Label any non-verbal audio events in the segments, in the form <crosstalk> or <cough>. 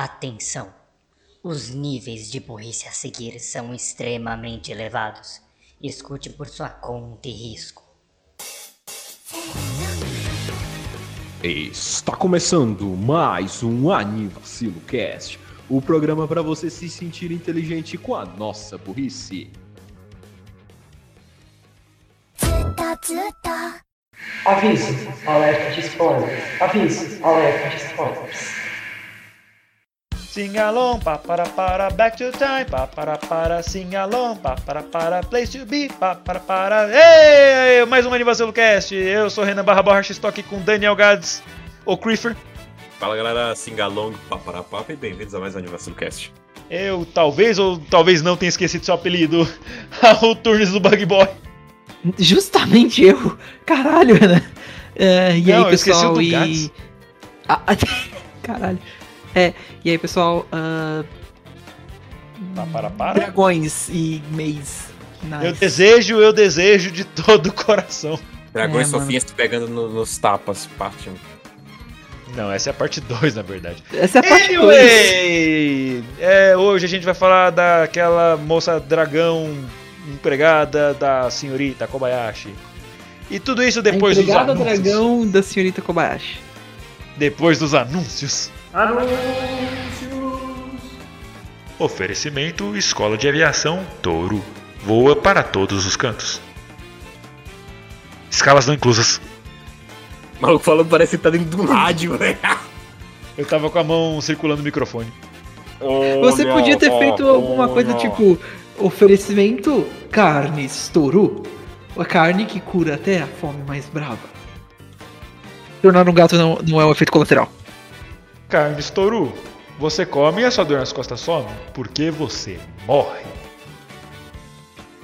Atenção! Os níveis de burrice a seguir são extremamente elevados. Escute por sua conta e risco. Está começando mais um Anivacilo Cast, o programa para você se sentir inteligente com a nossa burrice. Aviso, alerta de spoilers. Aviso, alerta de spoilers. Sing along, pa para para, back to time, pa para para, sing along, pa para para, place to be, pa para para. Ei, mais um Anivacilo Cast. Eu sou Renan Barra Borracha, estou aqui com Daniel Gads, o Creeper. Fala galera, Singalong, paparapapa e bem-vindos a mais um Anivacilo Cast. Eu talvez ou talvez não tenha esquecido seu apelido, <laughs> o Turnes do Bug Boy. Justamente eu. Caralho, Renan. É, e Não, eu aí, esqueci pessoal, do e. Ah, <laughs> caralho. É, e aí, pessoal, ah, Pa para para. dragões e mês. Eu desejo, eu desejo de todo o coração. Dragões É, e mano. Pegando no- nos tapas, parte 1. Não, essa é a parte 2, na verdade. Essa é a parte 2. Anyway, é, hoje a gente vai falar daquela moça dragão empregada da senhorita Kobayashi. E tudo isso depois dos Empregada anúncios. dragão da senhorita Kobayashi. Depois dos anúncios. Oferecimento Escola de Aviação Touro. Voa para todos os cantos. Escalas não inclusas. O maluco falando parece que tá dentro de um rádio, velho. Eu tava com a mão circulando o microfone. Você podia ter feito alguma coisa tipo oferecimento carnes touro. A carne que cura até a fome mais brava. Tornar um gato não, não é um efeito colateral. Carnes Touro. Você come e a sua dor nas costas some porque você morre.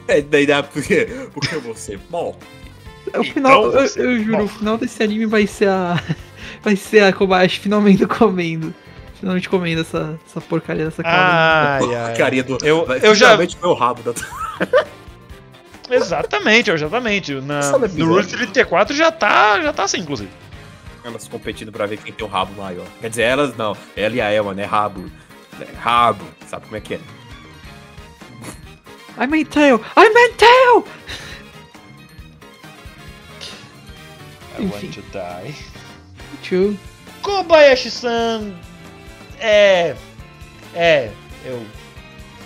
É, daí dá porque, porque você, <laughs> bom, O final, Então eu, você eu juro, morre. o final desse anime vai ser a. <laughs> Vai ser a Kobayashi finalmente <laughs> comendo. Finalmente comendo essa, essa porcaria dessa carne. Ai, ai. porcaria do. Eu- vai eu já- foi o rabo da. Exatamente, exatamente. Na, no. Route 34 já tá, já tá assim, inclusive. Elas competindo pra ver quem tem o rabo maior. Quer dizer, elas não. Ela e a Elma, né? Rabo. Rabo. Sabe como é que é? I mean tail! I mean tail! I Enfim. want to die. Tchau. Kobayashi-san é. É, eu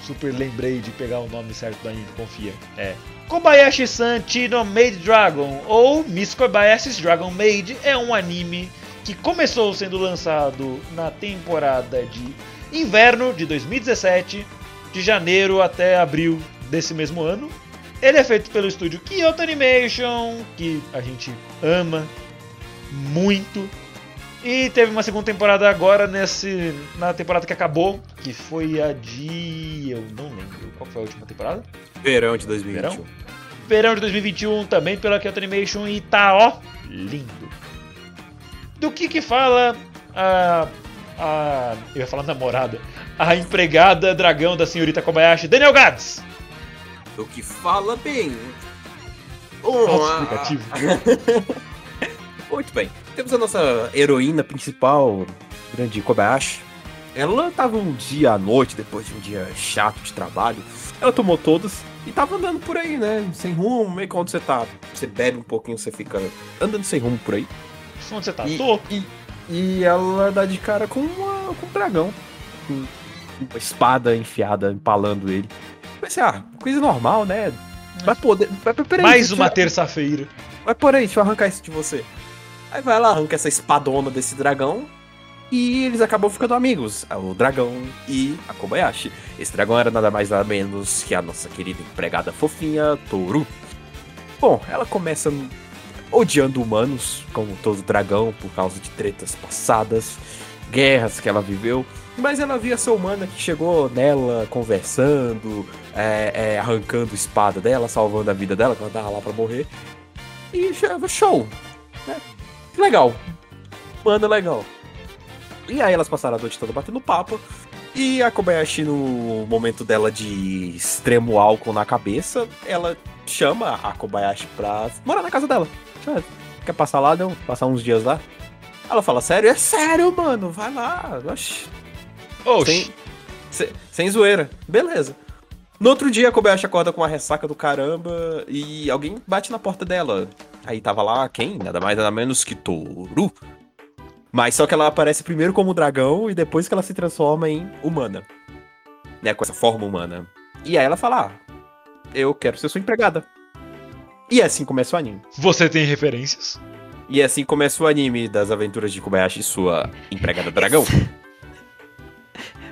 super lembrei de pegar o nome certo da anime, confia. É. Kobayashi-san Chino Maid Dragon, ou Miss Kobayashi's Dragon Maid, é um anime que começou sendo lançado na temporada de inverno de 2017, de janeiro até abril desse mesmo ano. Ele é feito pelo estúdio Kyoto Animation, que a gente ama muito. E teve uma segunda temporada agora nesse na temporada que acabou, que foi a de eu não lembro qual foi a última temporada. Verão de 2021. Verão? Verão de 2021 também pela Kyoto Animation e tá ó lindo. Do que que fala a a eu ia falar namorada, a empregada dragão da senhorita Kobayashi, Daniel Gads. Do que fala bem. Auto-explicativo. <laughs> Muito bem. Temos a nossa heroína principal, grande Kobayashi. Ela tava um dia à noite, depois de um dia chato de trabalho. Ela tomou todas e tava andando por aí, né? Sem rumo, meio que onde você tá. Você bebe um pouquinho, você fica andando sem rumo por aí. Onde você tá? E, Tô. e, e ela dá de cara com, uma, com um dragão. Com uma espada enfiada, empalando ele. Pensei, ah, coisa normal, né? Vai poder. Vai, peraí, Mais uma terça-feira. Vai por aí, deixa eu arrancar isso de você. Aí vai lá, arranca essa espadona desse dragão. E eles acabam ficando amigos. O dragão e a Kobayashi. Esse dragão era nada mais nada menos que a nossa querida empregada fofinha, Toru. Bom, ela começa odiando humanos, como todo dragão, por causa de tretas passadas, guerras que ela viveu. Mas ela via essa humana que chegou nela conversando, é, é, arrancando espada dela, salvando a vida dela, que ela tava lá pra morrer. E show. Né? Legal. Mano, legal. E aí elas passaram a noite toda batendo papo. E a Kobayashi, no momento dela de extremo álcool na cabeça, ela chama a Kobayashi pra morar na casa dela. Quer passar lá, não? Passar uns dias lá? Ela fala, sério? É sério, mano, vai lá. Oxi. Oxi. Sem, sem, sem zoeira. Beleza. No outro dia, a Kobayashi acorda com uma ressaca do caramba e alguém bate na porta dela. Aí tava lá quem? Nada mais nada menos que Toru. Mas só que ela aparece primeiro como dragão e depois que ela se transforma em humana. Né, com essa forma humana. E aí ela fala: ah, eu quero ser sua empregada. E assim começa o anime. Você tem referências? E assim começa o anime das aventuras de Kobayashi e sua empregada dragão.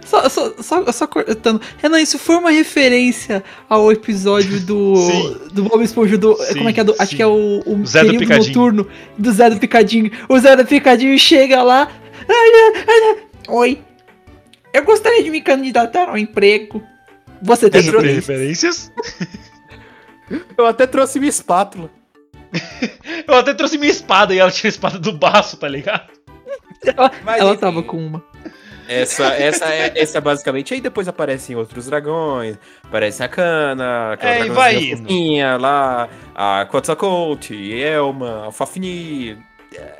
Só, só, só, só cortando. Renan, isso foi uma referência ao episódio do. Sim. do Bob Esponja do. Sim, como é que é? Do, acho que é o, o Zé do Picadinho. noturno do Zé do Picadinho. O Zé do Picadinho chega lá. "Ai, ai, ai, Oi. Eu gostaria de me candidatar ao emprego. Você tem referências? Eu até trouxe minha espátula. Eu até trouxe minha espada e ela tinha a espada do baço, tá ligado? Ela, Mas, ela enfim. tava com uma. Essa, essa, é, essa é basicamente. Aí depois aparecem outros dragões. Aparece a Kana, aquela É, vai fofinha lá, a Quetzalcoatl, Elma, a Fafni.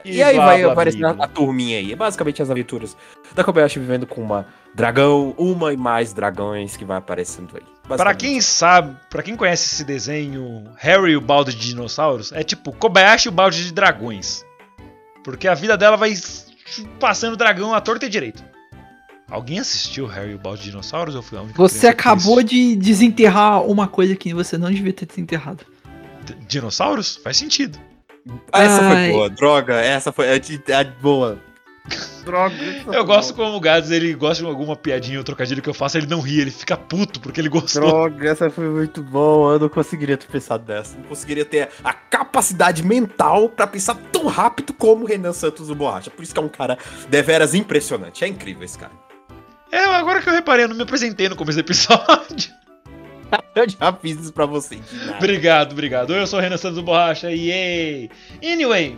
E, E aí vai aparecendo a, a turminha aí. É basicamente as aventuras da Kobayashi vivendo com uma dragão, uma e mais dragões que vai aparecendo aí. Pra Basicamente. quem sabe, pra quem conhece esse desenho, Harry e o balde de dinossauros, é tipo Kobayashi e o balde de dragões. Porque a vida dela vai passando dragão à torta e direito. Alguém assistiu Harry e o balde de dinossauros ou foi a única Você acabou de desenterrar uma coisa que você não devia ter desenterrado. D- Dinossauros? Faz sentido. Ah, essa Ai. foi boa. Droga, essa foi é, de- é boa. Droga. Eu gosto boa. como o Gads, ele gosta de alguma piadinha ou trocadilho que eu faço, ele não ri, ele fica puto porque ele gostou. Droga, essa foi muito boa. Eu não conseguiria ter pensado dessa. Não conseguiria ter a capacidade mental pra pensar tão rápido como o Renan Santos do Borracha. Por isso que é um cara deveras impressionante. É incrível esse cara. É, agora que eu reparei, eu não me apresentei no começo do episódio. <laughs> Eu já fiz isso pra você. obrigado, obrigado. Eu sou o Renan Santos do Borracha, yay! Anyway,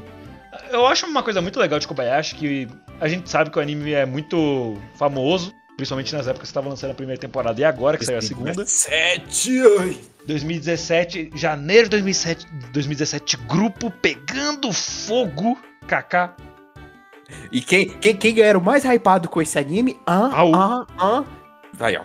eu acho uma coisa muito legal de Kobayashi que a gente sabe que o anime é muito famoso, principalmente nas épocas que estava lançando a primeira temporada e agora que saiu a segunda. Sete. ai. 2017, janeiro de 2007, 2017, grupo pegando fogo, kaká. E quem, quem, quem era o mais hypado com esse anime? Ah, Au. ah, ah. Aí, ó.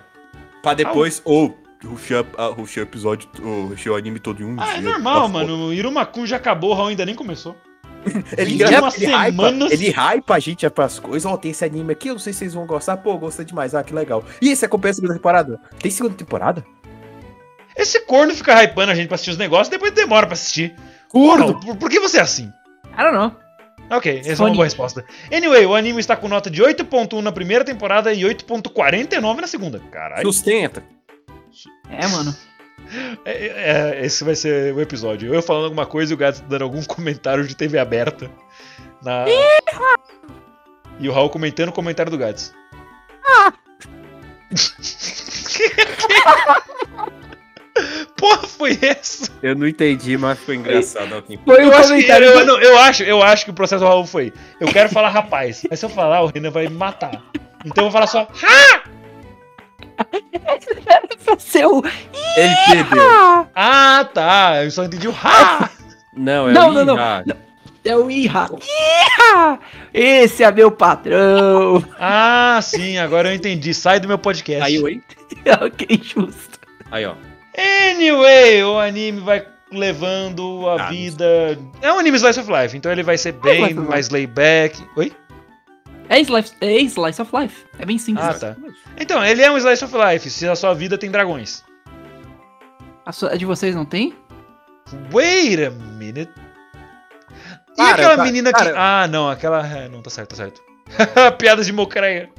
Pra depois, ou, rushar ah, rushar o episódio, rushar o anime todo em um Ah, é dia. normal, Tá mano. O Irumakun já acabou, o Raul ainda nem começou. <laughs> Ele, ele, umas ele, hypa, ele hypa a gente pras coisas. Ó, tem esse anime aqui, eu não sei se vocês vão gostar. Pô, gostei demais. Ah, que legal. E esse acompanha a segunda temporada? Tem segunda temporada? Esse corno fica hypando a gente pra assistir os negócios e depois demora pra assistir. Curto! Raul, por, por que você é assim? I don't know. Ok, essa é uma boa resposta. Anyway, o anime está com nota de 8.1 na primeira temporada e 8.49 na segunda. Caralho. Sustenta. É, mano. <laughs> É, é, é, esse vai ser o episódio. Eu falando alguma coisa e o gato dando algum <laughs> comentário de TV aberta. Na... E o Raul comentando o comentário do Gats. <laughs> Porra, foi essa? Eu não entendi, mas foi engraçado. Foi Eu acho, que, eu, não, eu, acho, eu acho que o processo do Raul foi. Eu quero falar rapaz, mas se eu falar, o Renan vai me matar. Então eu vou falar só. ser o- Ele perdeu. Ah, tá. Eu só entendi o ha! Não, é Não, o não, não. Ah, É o Iha. Iha! Esse é meu patrão. Ah, sim, agora eu entendi. Sai do meu podcast. Aí? <laughs> ok, justo. Aí, ó. Anyway, o anime vai levando a Ah, vida. É um anime Slice of Life, então ele vai ser bem Slice of mais layback. Oi? É slice, é slice of life. É bem simples. Ah, tá. Então, ele é um Slice of Life, se a sua vida tem dragões. A, sua- a de vocês não tem? Wait a minute. E aquela tá- menina cara- que. Ah, não, aquela. é, Não, tá certo, tá certo. <laughs> Piadas de mocreia.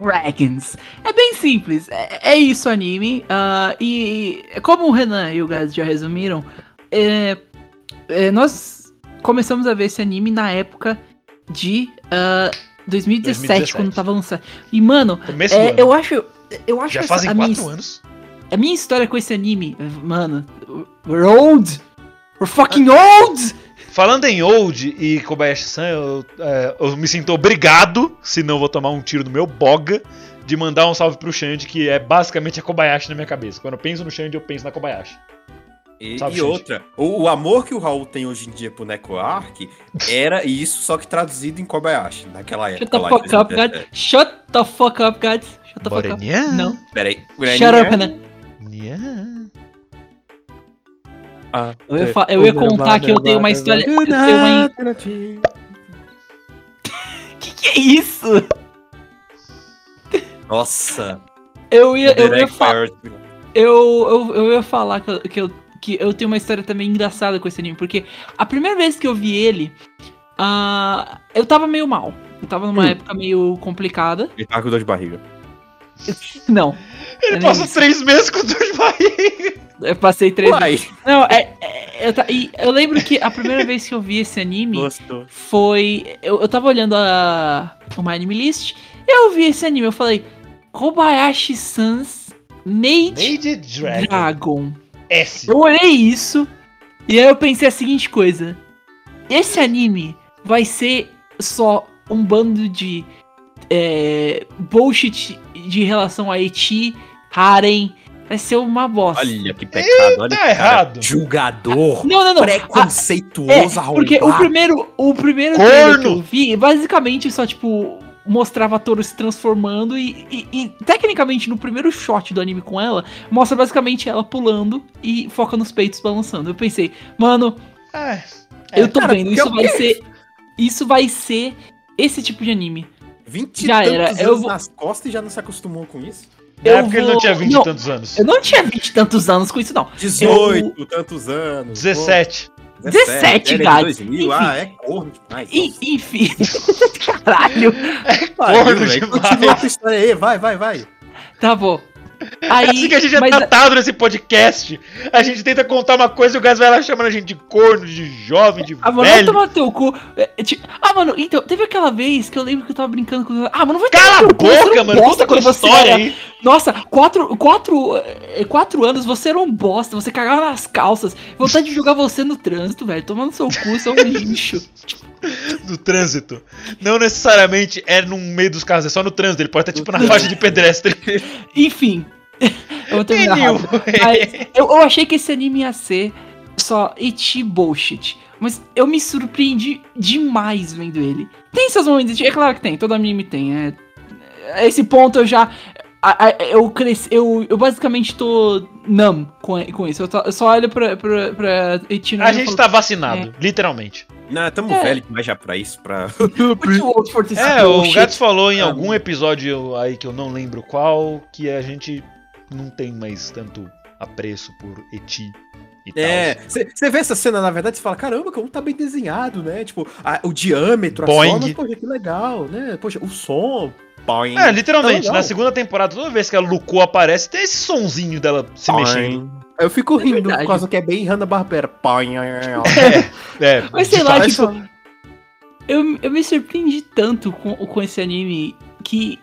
Dragons. É bem simples. É, é isso o anime. ah, e como o Renan e o Gaz já resumiram, é, é, nós começamos a ver esse anime na época de ah, 2017, 2017. quando tava lançando. E, mano, é, eu acho. Eu acho Já essa- fazem minha, quatro anos. a minha história com esse anime, mano, we're old! We're fucking old! Falando em Old e Kobayashi-san, eu, é, eu me sinto obrigado, senão eu vou tomar um tiro no meu boga, de mandar um salve pro Xande, que é basicamente a Kobayashi na minha cabeça. Quando eu penso no Xande, eu penso na Kobayashi. E, Salve, e outra, o, o amor que o Raul tem hoje em dia pro Neko Arc era isso, só que traduzido em Kobayashi, naquela época. Shut the fuck up, 2017. God. Shut the fuck up, God. Shut the fuck up. Não. Peraí. Shut up, né? Nha. Ah, Eu ia, fa- eu ia contar que eu tenho uma história. Eu tenho uma... Que que é isso? Nossa. Eu ia, eu ia, Direct fa- Priority. eu, eu, eu ia falar que eu, que, eu, que eu tenho uma história também engraçada com esse anime, porque a primeira vez que eu vi ele, ah, eu tava meio mal. Eu tava numa Hum. época meio complicada. Ele tava com dor de barriga. Não. Ele é isso. três meses com dor de barriga. Eu passei três Uai, Não, é, é- eu, e eu lembro que a primeira vez que eu vi esse anime gostou. foi. Eu, eu tava olhando a, uma anime list, eu vi esse anime, eu falei. Kobayashi Sans Made Made Dragon. Dragon. S. Eu olhei isso e aí eu pensei a seguinte coisa: esse anime vai ser só um bando de é, bullshit de relação a Eti, Harem. Vai ser uma bosta. Olha que pecado, olha tá que cara errado. Julgador. não, não, não. Ah, Preconceituoso, é, porque o primeiro, o primeiro Corno! que eu vi, basicamente só, tipo, mostrava a Toro se transformando e, e- e, tecnicamente, no primeiro shot do anime com ela, mostra basicamente ela pulando e foca nos peitos balançando. Eu pensei, mano, Ah, eu tô cara, vendo, isso é vai ser. Isso vai ser esse tipo de anime. 20 Já era, eu anos vou- nas costas e já não se acostumou com isso? Na eu época ele não vou- tinha 20 não. e tantos anos. Eu não tinha 20 e tantos anos com isso, não. 18, tantos anos. 17. pô, 17, ele é de gato. 2000, ah, é corno demais. E- enfim. <laughs> Caralho. Pariu, corno. Continua a história aí, vai, vai, vai. Tá bom. É Aí, assim que a gente é mas- tratado nesse podcast. A gente tenta contar uma coisa e o Gás vai lá chamando a gente de corno, de jovem, de Ah, mano, vai velho. tomar teu cu. É, é, tipo, ah, mano, então, teve aquela vez que eu lembro que eu tava brincando com. Ah, mano, vai Cala tomar a teu cu, você boca, um mano. bosta Conta você história aí. Nossa, quatro, quatro, é, quatro anos você era um bosta, você cagava nas calças. Vontade de jogar você no trânsito, velho. Tomando seu cu, você é um lixo. <laughs> Do trânsito. Não necessariamente é no meio dos carros, é só no trânsito. Ele pode estar tipo na faixa de pedestre. <laughs> Enfim. Eu vou terminar rápido. Mas eu, eu achei que esse anime ia ser só eti bullshit. Mas eu me surpreendi demais vendo ele. Tem seus momentos, é claro que tem, todo anime tem. É, a esse ponto eu já. a- a- Eu cresci. Eu, eu basicamente tô numb com, com isso. Eu, tô- eu só olho pra, pra, pra eti no A gente falo, tá vacinado, literalmente. Não, tamo É. velho demais já pra isso, pra... "What you want for this É, o bullshit?" Gats falou em Ah, algum episódio aí que eu não lembro qual, que a gente não tem mais tanto apreço por Eti e. É, você vê essa cena, na verdade, você fala, caramba, como tá bem desenhado, né? Tipo, a- o diâmetro, Boing. formas, poxa, que legal, né? Poxa, o som, boing, É, literalmente, Tá na segunda temporada, toda vez que a Luco aparece, tem esse sonzinho dela se boing. mexendo. Eu fico rindo verdade. por causa que é bem Hanna-Barbera. Boing. É, Mas sei lá, tipo. Eu, eu me surpreendi tanto com, com esse anime que.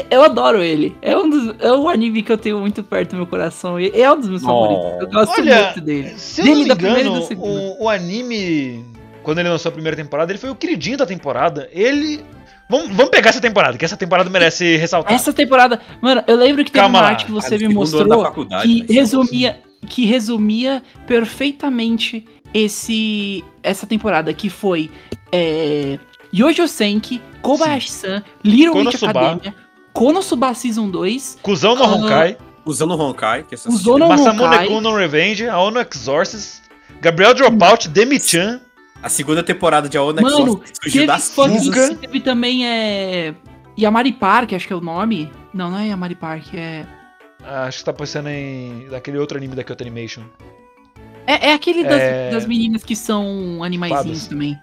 É- eu adoro ele. É um, dos, é um anime que eu tenho muito perto do meu coração. E é um dos meus Oh. favoritos. Eu gosto Olha, muito dele. Se eu Dele não me engano, o, o anime, quando ele lançou a primeira temporada, ele foi o queridinho da temporada. Ele. Vamos, vamos pegar essa temporada, que essa temporada merece ser ressaltada. Essa temporada. Mano, eu lembro que teve Calma uma arte que você me mostrou que resumia, que resumia perfeitamente esse essa temporada, que foi é, Yojo Senki, Kobayashi-san, Little Witch Konosuba. Konosuba Season 2, Cusão no Honkai, Usando o Honkai, que essa Usou no- Masamune Honkai. Kuno Revenge, Aono Exorcist, Gabriel Dropout, Demi-chan. A segunda temporada de Aona Mano, Exorcist surgiu fucking- cinzas. teve também é, Yamari Park, acho que é o nome. Não, não é Yamari Park, é... Ah, Acho que tá pensando em. daquele outro anime da Kyoto Animation. É, é aquele das, É. das meninas que são animaizinhos Fadas. também.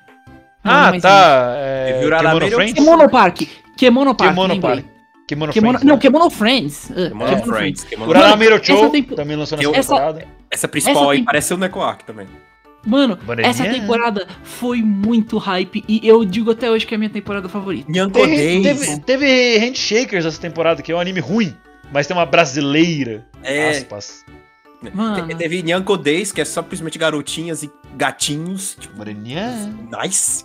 Não, Ah, animaizinhos. tá. É, Kemono? Friends? Kemono Park. Kemono Park, Kemono. Park. Kemono Kemono, Friends. não, né? Kemono Friends. Ah, Kemono Kemono Friends. Hero essa Show tempo- também lançou nessa essa- temporada. Essa principal Essa aí tem- parece o Neko Arc também. Mano, Bananinha. essa temporada foi muito hype e eu digo até hoje que é a minha temporada favorita. Nyanko Teve, teve, teve Handshakers essa temporada, que é um anime ruim, mas tem uma brasileira. É, Aspas. Mano, te- teve Nyanko Days, que é simplesmente garotinhas e gatinhos. Tipo, Moreninha. nice.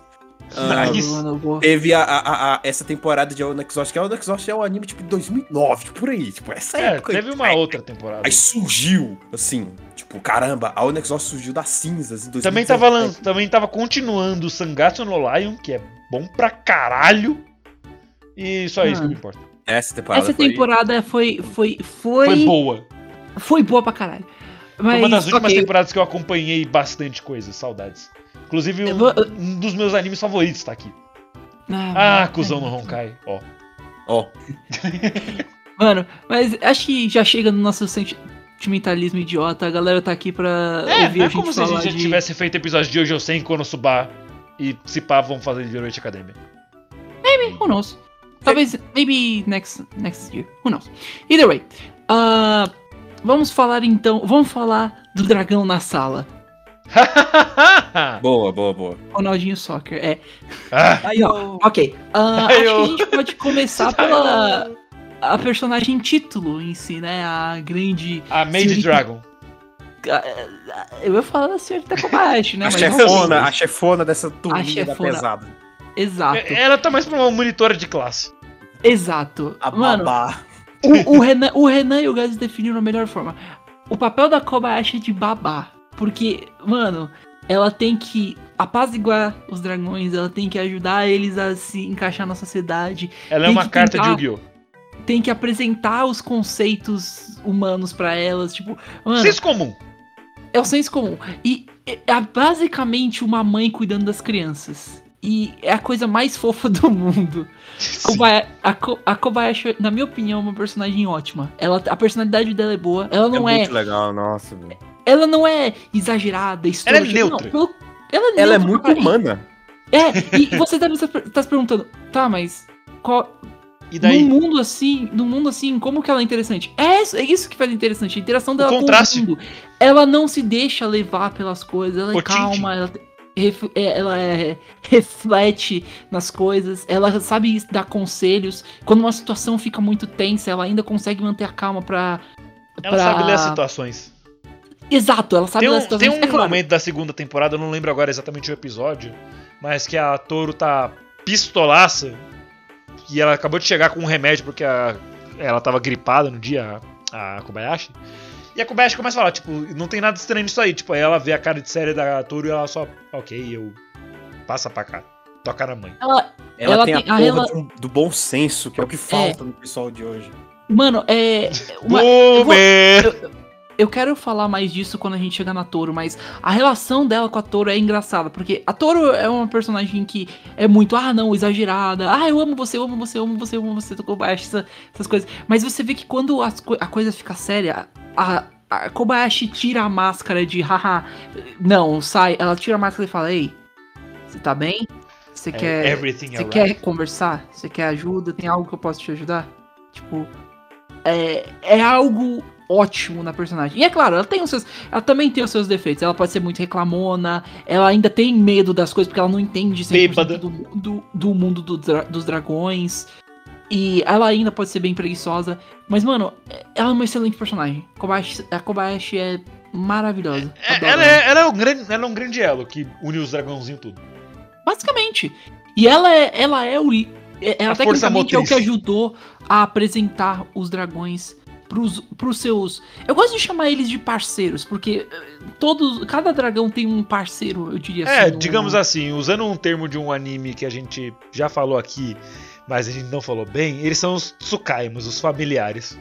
Ah, Nice. Mano, Teve a, a- a- essa temporada de One Exhaust, que a One Exhaust é um anime tipo de 2009, tipo, por aí, tipo, essa É, época. teve uma aí, outra temporada. Aí surgiu, assim, tipo, caramba, a One Exhaust surgiu das cinzas em 2017. Também tava, lan- também tava continuando o Sangatsu no Lion, que é bom pra caralho. E só isso que Ah. me importa. Essa temporada Essa foi- temporada foi, foi, foi, Foi boa. foi boa pra caralho. Mas, Foi uma das últimas ok, temporadas que eu acompanhei bastante coisa, saudades. Inclusive, um, vou- um dos meus animes favoritos tá aqui. Ah, Ah, cuzão no Honkai. Ó. Ó, <laughs> Mano, mas acho que já chega no nosso sentimentalismo idiota. A galera tá aqui pra É, ouvir não a é gente como se a falar gente de... tivesse feito episódio de Hoje Sem Konosuba e se pá, vamos fazer de Noite Academia. Who knows? Talvez, maybe next, next year. Who knows? Either way. ah, vamos falar então. Vamos falar do dragão na sala. <laughs> boa, boa, boa. Ronaldinho Soccer. É. ah, Aí, Não, ok. ah, Ai, acho que a gente pode começar <laughs> pela. A personagem título em si, né? A grande. a Made. Dragon. Eu ia falar a senhorita Kobayashi, né? a Mas chefona, a chefona dessa turminha da chefona. pesada. Exato. Ela tá mais pra uma monitora de classe. Exato. A Mano, babá. O, o Renan, o Renan e o Gaz definiram da melhor forma. O papel da Kobayashi é de babá. Porque, mano, ela tem que apaziguar os dragões, ela tem que ajudar eles a se encaixar na sociedade, Ela é uma carta de tentar- Yu-Gi-Oh! tem que apresentar os conceitos humanos pra elas. Tipo, mano, Senso comum. é o senso comum. E é é basicamente uma mãe cuidando das crianças. E é a coisa mais fofa do <laughs> mundo. <laughs> Kobaya- a, Ko- a Kobayashi, na minha opinião, é uma personagem ótima. Ela, a personalidade dela é boa. Ela não é é, muito legal, nossa, velho. ela não é exagerada, Ela é neutra. não, ela é, Ela é muito caralho. humana. É, e <laughs> você tá, você tá se perguntando, tá, mas qual, E daí? num mundo assim, num mundo assim, como que ela é interessante? É isso, é isso que faz a interessante, a interação dela com contraste. o mundo. Ela não se deixa levar pelas coisas, ela é O calma, ela, ela é- reflete nas coisas, ela sabe dar conselhos. Quando uma situação fica muito tensa, ela ainda consegue manter a calma pra. Ela pra- sabe ler as situações. Exato, ela sabe Tem ler um, as situações. tem um É claro, momento da segunda temporada, eu não lembro agora exatamente o episódio, mas que a Toro tá pistolaça e ela acabou de chegar com um remédio porque a- ela tava gripada no dia, a, a Kobayashi. E a Kobayashi começa a falar, tipo, não tem nada estranho nisso aí. Tipo, aí ela vê a cara de série da Toro e ela só, ok, eu. Passa pra cá. Toca na mãe. ela- Ela, Ela tem, tem- a porra rela- do, do bom senso, que é o que falta no pessoal de hoje. Mano, é. uma- eu vou- Boomer! Eu quero falar mais disso quando a gente chegar na Toro, mas a relação dela com a Toro é engraçada, porque a Toro é uma personagem que é muito, ah, não, exagerada, ah, eu amo você, eu amo você, eu amo você, eu amo você, Kobayashi, essa- essas coisas. Mas você vê que quando as co- a coisa fica séria, a, a Kobayashi tira a máscara de, haha, não, sai, ela tira a máscara e fala, ei, você tá bem? Você É, quer. Você quer conversar? Você quer ajuda? Tem algo que eu posso te ajudar? Tipo, é, é algo ótimo na personagem. E é claro, ela tem os seus, ela também tem os seus defeitos. Ela pode ser muito reclamona, ela ainda tem medo das coisas porque ela não entende 100% Bêbada. do, do, do mundo do dos dragões. E ela ainda pode ser bem preguiçosa. Mas, mano, ela é uma excelente personagem. Kobayashi, a Kobayashi é maravilhosa. É, Adoro ela, é, ela, é um grande, ela é um grande elo que une os dragãozinhos tudo. Basicamente. E ela é, ela é o. é- Ela A tecnicamente é o que ajudou a apresentar os dragões pros, pros seus. Eu gosto de chamar eles de parceiros, porque eh, todos. Cada dragão tem um parceiro, eu diria É, assim. um- digamos assim, usando um termo de um anime que a gente já falou aqui, mas a gente não falou bem, eles são os Tsukaimas, os familiares.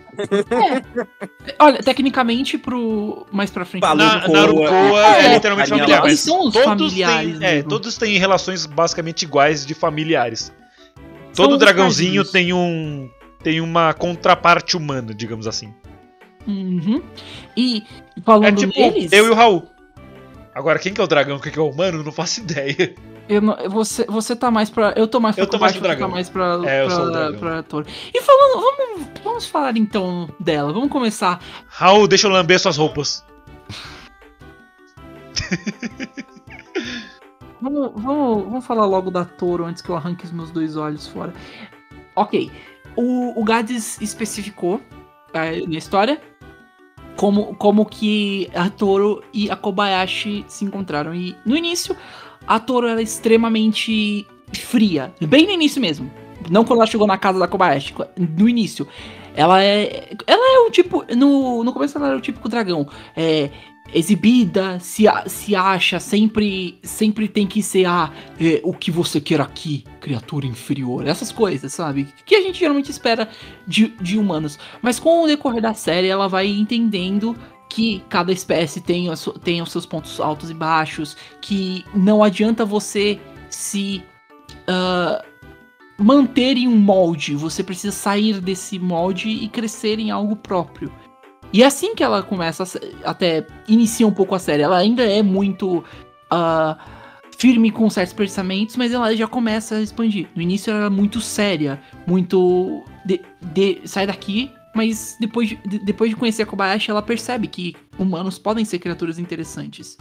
Olha, tecnicamente, pro. Mais pra frente. Balu- Na, Naruto, Naruto é, é, literalmente é, familiar, eles mas são os todos familiares têm, é, todos têm relações basicamente iguais de familiares. São Todo os dragãozinho tem um tem uma contraparte humana, digamos assim. Uhum. E falando É tipo neles. eu e o Raul. Agora, quem que é o dragão, quem que é o humano, não faço ideia. Eu não- você, você tá mais pra. Eu tô mais pra Eu tô mais pro você tá dragão. mais pra, É, eu sou o pra, dragão. pra Toro. E falando. Vamos, vamos falar então dela. Vamos começar. Raul, deixa eu lamber suas roupas. <laughs> Vamos, vamos, vamos falar logo da Toro antes que eu arranque os meus dois olhos fora. Ok. O, o Gades especificou é, na história como, como que a Toro e a Kobayashi se encontraram. E no início, a Toro era extremamente fria. Bem no início mesmo. Não quando ela chegou na casa da Kobayashi, no início. Ela é. Ela é o tipo. No, no começo ela era o típico dragão. É. Exibida, se, se acha, sempre sempre tem que ser ah, é, o que você quer aqui, criatura inferior. Essas coisas, sabe? Que a gente geralmente espera de, de humanos. Mas com o decorrer da série, ela vai entendendo que cada espécie tem, a tem os seus pontos altos e baixos, que não adianta você se ah, manter em um molde, você precisa sair desse molde e crescer em algo próprio. E é assim que ela começa, a até inicia um pouco a série. Ela ainda é muito ah, firme com certos pensamentos, mas ela já começa a expandir. No início ela era muito séria, muito de, de- sai daqui, mas depois de, de- depois de conhecer a Kobayashi, ela percebe que humanos podem ser criaturas interessantes.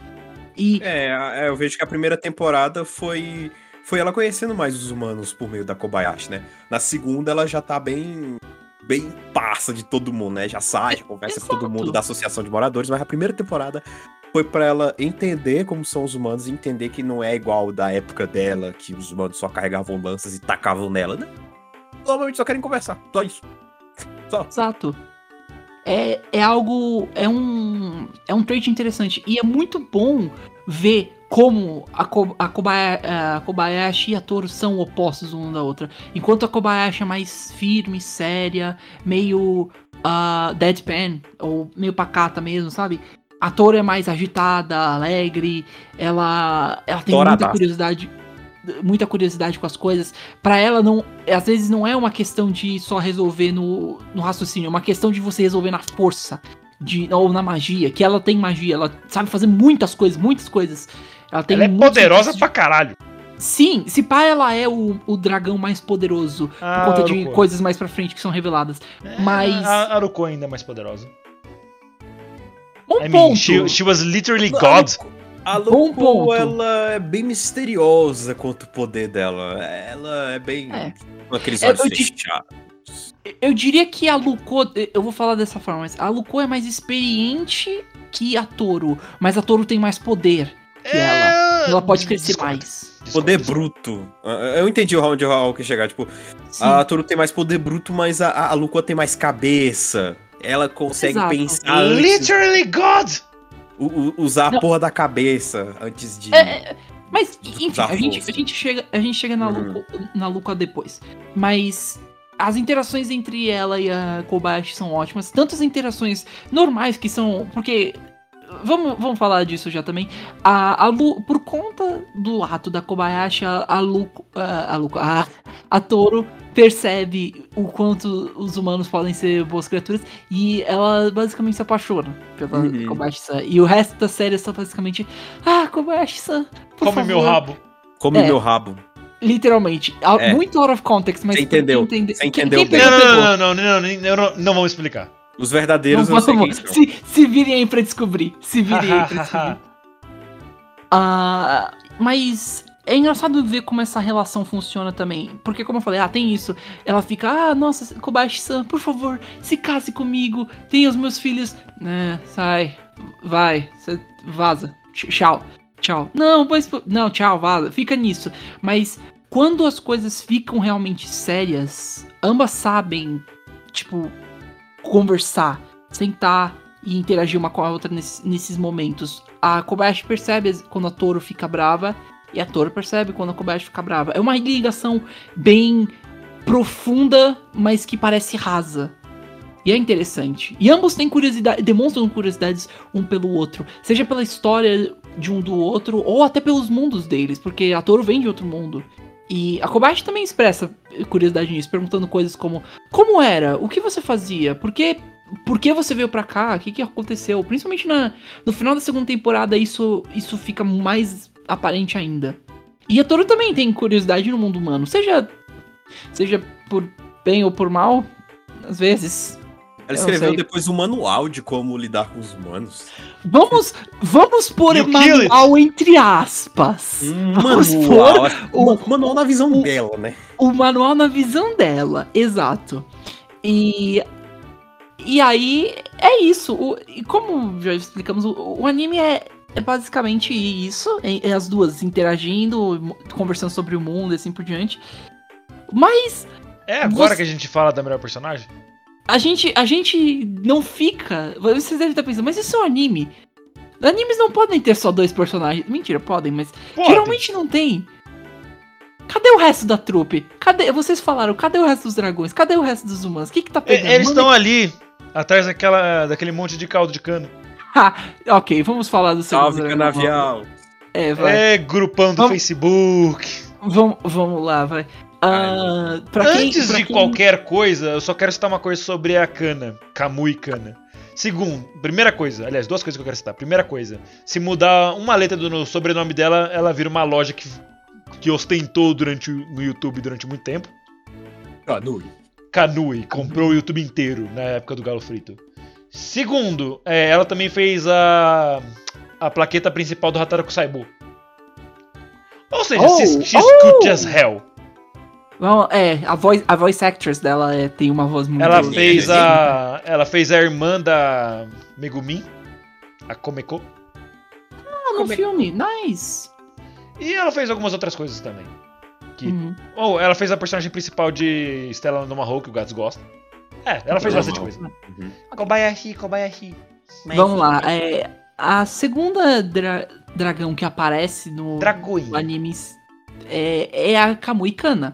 E É, é, eu vejo que a primeira temporada foi foi ela conhecendo mais os humanos por meio da Kobayashi, né? Na segunda ela já tá bem bem parça de todo mundo, né? Já sai, já conversa com todo mundo da associação de moradores, mas a primeira temporada foi pra ela entender como são os humanos e entender que não é igual da época dela, que os humanos só carregavam lanças e tacavam nela, né? Normalmente só querem conversar, só isso. Só. Exato. É, é algo. É um. É um trait interessante. E é muito bom ver como a, Ko- a, Kobaya- a Kobayashi e a Toro são opostos uma da outra. Enquanto a Kobayashi é mais firme, séria, meio ah, deadpan, ou meio pacata mesmo, sabe? A Toro é mais agitada, alegre, ela, ela tem muita curiosidade. Muita curiosidade com as coisas. Pra ela, não, às vezes não é uma questão de só resolver no, no raciocínio, é uma questão de você resolver na força. De, ou na magia, que ela tem magia, ela sabe fazer muitas coisas, muitas coisas. Ela tem Ela é poderosa de- pra caralho. Sim, se pá, ela é o, o dragão mais poderoso. Ah, por conta de Aruko. coisas mais pra frente que são reveladas. Mas- A Aruko ainda é mais poderosa. Um I mean, ponto. she, she was literally God. A Luco, ponto. ela é bem misteriosa quanto o poder dela. Ela é bem. É. Com aqueles É, olhos eu fechados. Eu diria que a Luko, eu vou falar dessa forma, mas a Luko é mais experiente que a Toro, mas a Toro tem mais poder que ela. É... Ela pode crescer Discordo, mais. Poder bruto. Eu entendi onde o Raul quer chegar. Tipo, Sim. a Toru tem mais poder bruto, mas a, a Luco tem mais cabeça. Ela consegue Exato. pensar antes, Literally God! Usar Não. a porra da cabeça antes de. É, é, mas, enfim, a gente, a gente chega, a gente chega na, Uhum. Luko, na Luca depois. Mas as interações entre ela e a Kobayashi são ótimas. Tanto as interações normais que são. Porque. Vamos, vamos falar disso já também. A, a Lu, por conta do ato da Kobayashi, a, a. A, a, a Toro percebe o quanto os humanos podem ser boas criaturas e ela basicamente se apaixona pela Uhum. Kobayashi-san. E o resto da série é só basicamente. Ah, Kobayashi-san, por Come meu favor." rabo. Come é. meu rabo. Literalmente. É. Muito out of context, mas. Você quem entendeu. entende- Você quem- entendeu quem pegou, Não, não, não, não, não, não, não, não vamos explicar. Os verdadeiros Não quem são. se, se virem aí pra descobrir. Se virem aí pra <laughs> descobrir. Ah, mas é engraçado ver como essa relação funciona também. Porque, como eu falei, ah, tem isso. Ela fica, ah, nossa, Kobayashi-san, por favor, se case comigo. Tenha os meus filhos. É, sai, vai, vaza. Tch- Tchau, tchau. Não, pois, não, tchau, vaza. Fica nisso. Mas quando as coisas ficam realmente sérias, ambas sabem, tipo, conversar, sentar e interagir uma com a outra nesse- nesses momentos. A Kobayashi percebe quando a Toro fica brava e a Toro percebe quando a Kobayashi fica brava. É uma ligação bem profunda, mas que parece rasa. E é interessante. E ambos têm curiosidade, demonstram curiosidades um pelo outro, seja pela história de um do outro ou até pelos mundos deles, porque a Toro vem de outro mundo. E a Kobayashi também expressa curiosidade nisso, perguntando coisas como: como era? O que você fazia? Por que, por que você veio pra cá? O que, que aconteceu? Principalmente na, no final da segunda temporada, isso, isso fica mais aparente ainda. E a Toro também tem curiosidade no mundo humano, seja, seja por bem ou por mal, às vezes. Ela Eu escreveu depois um manual de como lidar com os humanos. Vamos, vamos pôr manual entre aspas. Um Vamos manual. o- Ma- manual na visão dela, né? O manual na visão dela, exato. E. E aí, é isso. O- e como já explicamos, o, o anime é, é basicamente isso. É, é as duas interagindo, conversando sobre o mundo e assim por diante. Mas É agora Você- que a gente fala da melhor personagem? a gente, a gente não fica. Vocês devem estar pensando, mas isso é um anime. Animes não podem ter só dois personagens. Mentira, podem, mas Pode. geralmente não tem. Cadê o resto da trupe? Cadê? Vocês falaram, cadê o resto dos dragões? Cadê o resto dos humanos? O que que tá pegando? Eles estão ali, atrás daquela, daquele monte de caldo de cano. <laughs> Ok, vamos falar do segundo Salve, canavial. É, vai. É, grupão do Vamos- Facebook. Vamos, vamos lá, vai. Ah, pra quem- Antes pra de quem- qualquer coisa, eu só quero citar uma coisa sobre a Kana, Kamui Kana. Segundo, primeira coisa, aliás, duas coisas que eu quero citar. Primeira coisa, se mudar uma letra do no sobrenome dela, ela vira uma loja que, que ostentou durante no YouTube durante muito tempo. Canui. Kanui, comprou o YouTube inteiro na época do Galo Frito. Segundo, é, ela também fez a, a plaqueta principal do Hataraku Saibo. Ou seja, Oh, she's, she's oh! good as hell. Vamos, é, a voice, a voice actress dela é, tem uma voz muito. Ela fez a. Ela fez a irmã da Megumin, a Komeko. Ah, no filme, nice. E ela fez algumas outras coisas também. Que- Uhum. Ou ela fez a personagem principal de Stella no Mahou, que o Gats gosta. É, ela fez bastante coisa. Uhum. Kobayashi, Kobayashi. Vamos lá, é, a segunda dra- dragão que aparece no, Dragoi. no animes é, é a Kamui Kana.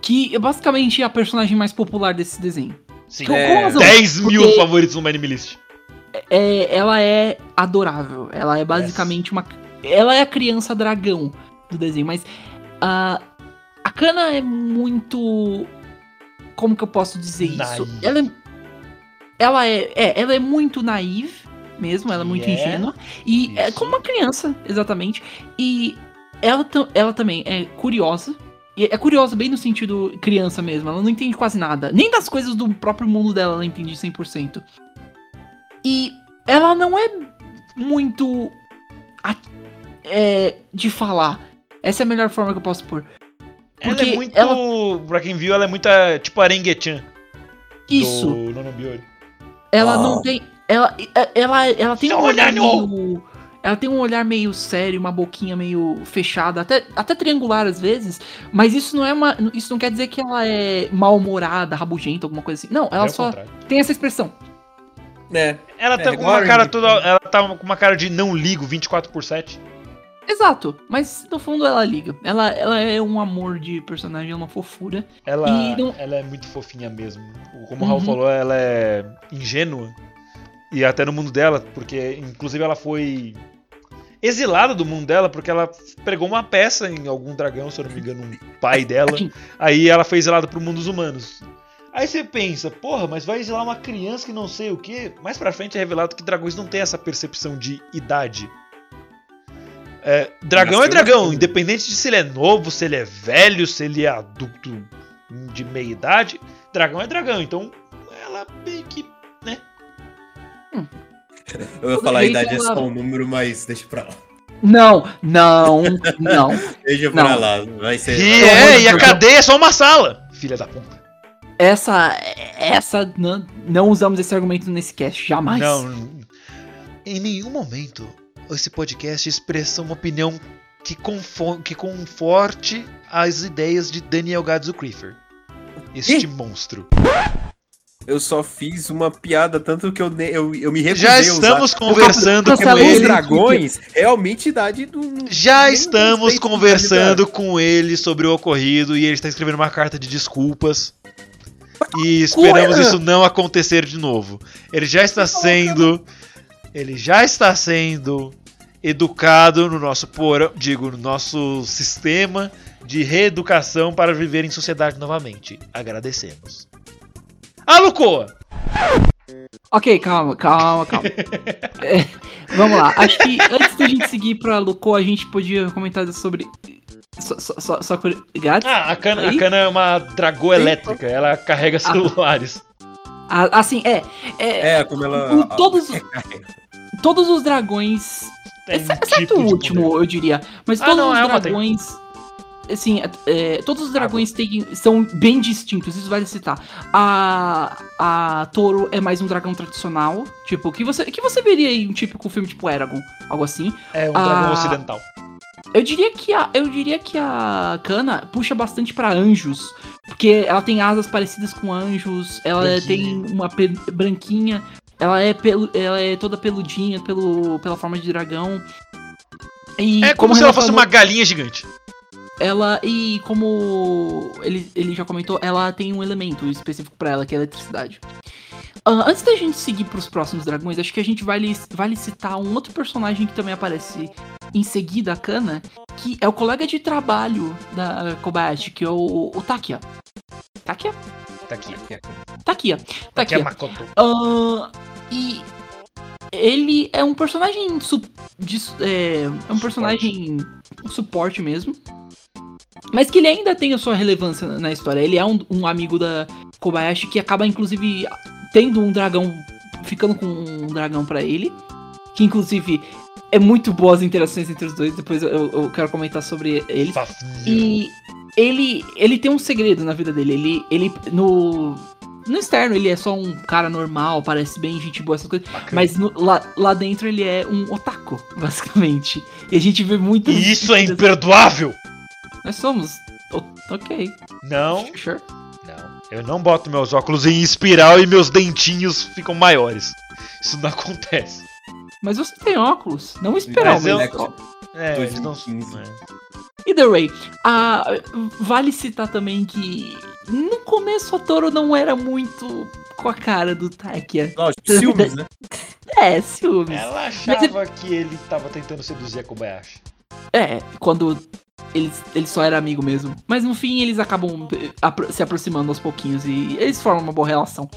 Que é basicamente a personagem mais popular desse desenho. Sim. Com- É, razão, 10 mil porque- favoritos no Anime List. é, ela é adorável. Ela é basicamente uma. Ela é a criança dragão do desenho, mas a a Kana é muito. Como que eu posso dizer isso? Naive. Ela é, ela é, é, ela é muito naive mesmo, ela é muito É. ingênua e é Isso. como uma criança, exatamente. E ela, ela também é curiosa. E é curiosa bem no sentido criança mesmo. Ela não entende quase nada. Nem das coisas do próprio mundo dela ela entende 100%. E ela não é muito a- é, de falar. Essa é a melhor forma que eu posso pôr. Ela Porque é muito. ela- Pra quem viu, ela é muito a- tipo Arengue-chan. Isso. Do Nonobiori. Ela Ah. não tem. Ela, ela, ela tem um Seu olhar olhar meio. Ela tem um olhar meio sério, uma boquinha meio fechada, até, até triangular às vezes. Mas isso não é uma. Isso não quer dizer que ela é mal-humorada, rabugenta, alguma coisa assim. Não, ela É só contrário. tem essa expressão. É. Ela tá É, com igual uma cara toda. Ela tá com uma cara de não ligo 24 por 7. Exato, mas no fundo ela liga. Ela, ela é um amor de personagem, é uma fofura. Ela, não- ela é muito fofinha mesmo. Como o Uhum. Raul falou, ela é ingênua. E até no mundo dela, porque inclusive ela foi exilada do mundo dela porque ela pregou uma peça em algum dragão, se eu não me engano, um pai dela. Aí ela foi exilada pro mundo dos humanos. Aí você pensa, porra, mas vai exilar uma criança que não sei o que. Mais pra frente é revelado que dragões não têm essa percepção de idade. É, dragão é Nasceu dragão, nascendo. independente de se ele é novo, se ele é velho, se ele é adulto de meia idade, dragão é dragão. Então ela meio que. Eu ia falar a idade é só um número, mas deixa pra lá. Não, não, não. <laughs> Deixa pra Não. lá. Vai ser. E é, e a cadeia é só uma sala, filha da puta. Essa. Essa. Não, não usamos esse argumento nesse cast, jamais. Não, em nenhum momento esse podcast expressa uma opinião que, que conforte as ideias de Daniel Gadzo Creeper. Este monstro. Eu só fiz uma piada, tanto que eu, eu, eu me recusei Já a usar. estamos conversando com ele. dragões realmente idade do. Já estamos conversando com ele sobre o ocorrido e ele está escrevendo uma carta de desculpas. E esperamos Coisa. isso não acontecer de novo. Ele já está sendo. Ele já está sendo educado no nosso porão, digo, no nosso sistema de reeducação para viver em sociedade novamente. Agradecemos. Alucoa! Ok, calma, calma, calma. <laughs> É, vamos lá. Acho que antes da gente seguir pra Lucô, a gente podia comentar sobre. Só, só, só, Gato? Ah, a cana, a cana é uma dragoa elétrica, ela carrega celulares. Ah, assim, é. é, É, como ela. todos, todos os dragões Um Exceto tipo o último, eu diria. Mas Ah, todos não, os é dragões. assim, é, todos os dragões têm, são bem distintos, isso vale citar. A, a Toro é mais um dragão tradicional, tipo, que você, que você veria em um típico filme tipo Eragon, algo assim. É um dragão Ah. ocidental. Eu diria que a, eu diria que a Kana puxa bastante pra anjos, porque ela tem asas parecidas com anjos, ela Branquinha. tem uma branquinha, ela é pelu, ela é toda peludinha pelo, pela forma de dragão. E É como, se o ela fosse falou, uma galinha gigante. ela e como ele, ele já comentou, ela tem um elemento específico pra ela que é a eletricidade. Ah, antes da gente seguir pros próximos dragões, acho que a gente vale, vale citar um outro personagem que também aparece em seguida a Kana, que é o colega de trabalho da Kobayashi, que é o, o Takia. Takia? Takia. Aqui é Takia. Makoto. Ah, e ele é um personagem su- de é, é um personagem suporte mesmo. Mas que ele ainda tem a sua relevância na- na história. Ele é um, um amigo da Kobayashi que acaba, inclusive, tendo um dragão. Ficando com um dragão pra ele. Que, inclusive, é muito boas as interações entre os dois. Depois eu, eu quero comentar sobre ele. Fafnir. E ele, ele tem um segredo na vida dele. Ele, ele no, no externo, ele é só um cara normal, parece bem gente boa, essas coisas. Bacana. Mas no- lá, lá dentro ele é um otaku, <laughs> basicamente. E a gente vê muito. E isso é imperdoável! Nós somos. o- Ok. Não, Sure. não. Eu não boto meus óculos em espiral e meus dentinhos ficam maiores. Isso não <laughs> acontece. Mas você tem óculos. Não esperar Mas eu- mas É, eles não. 2015. é. Either way, ah, vale citar também que no começo a Toro não era muito com a cara do Takia. Lógico, ciúmes, né? <laughs> É, ciúmes. Ela achava que ele tava tentando seduzir a Kobayashi. É, quando eles, ele só era amigo mesmo. Mas no fim eles acabam eh, se aproximando aos pouquinhos e eles formam uma boa relação.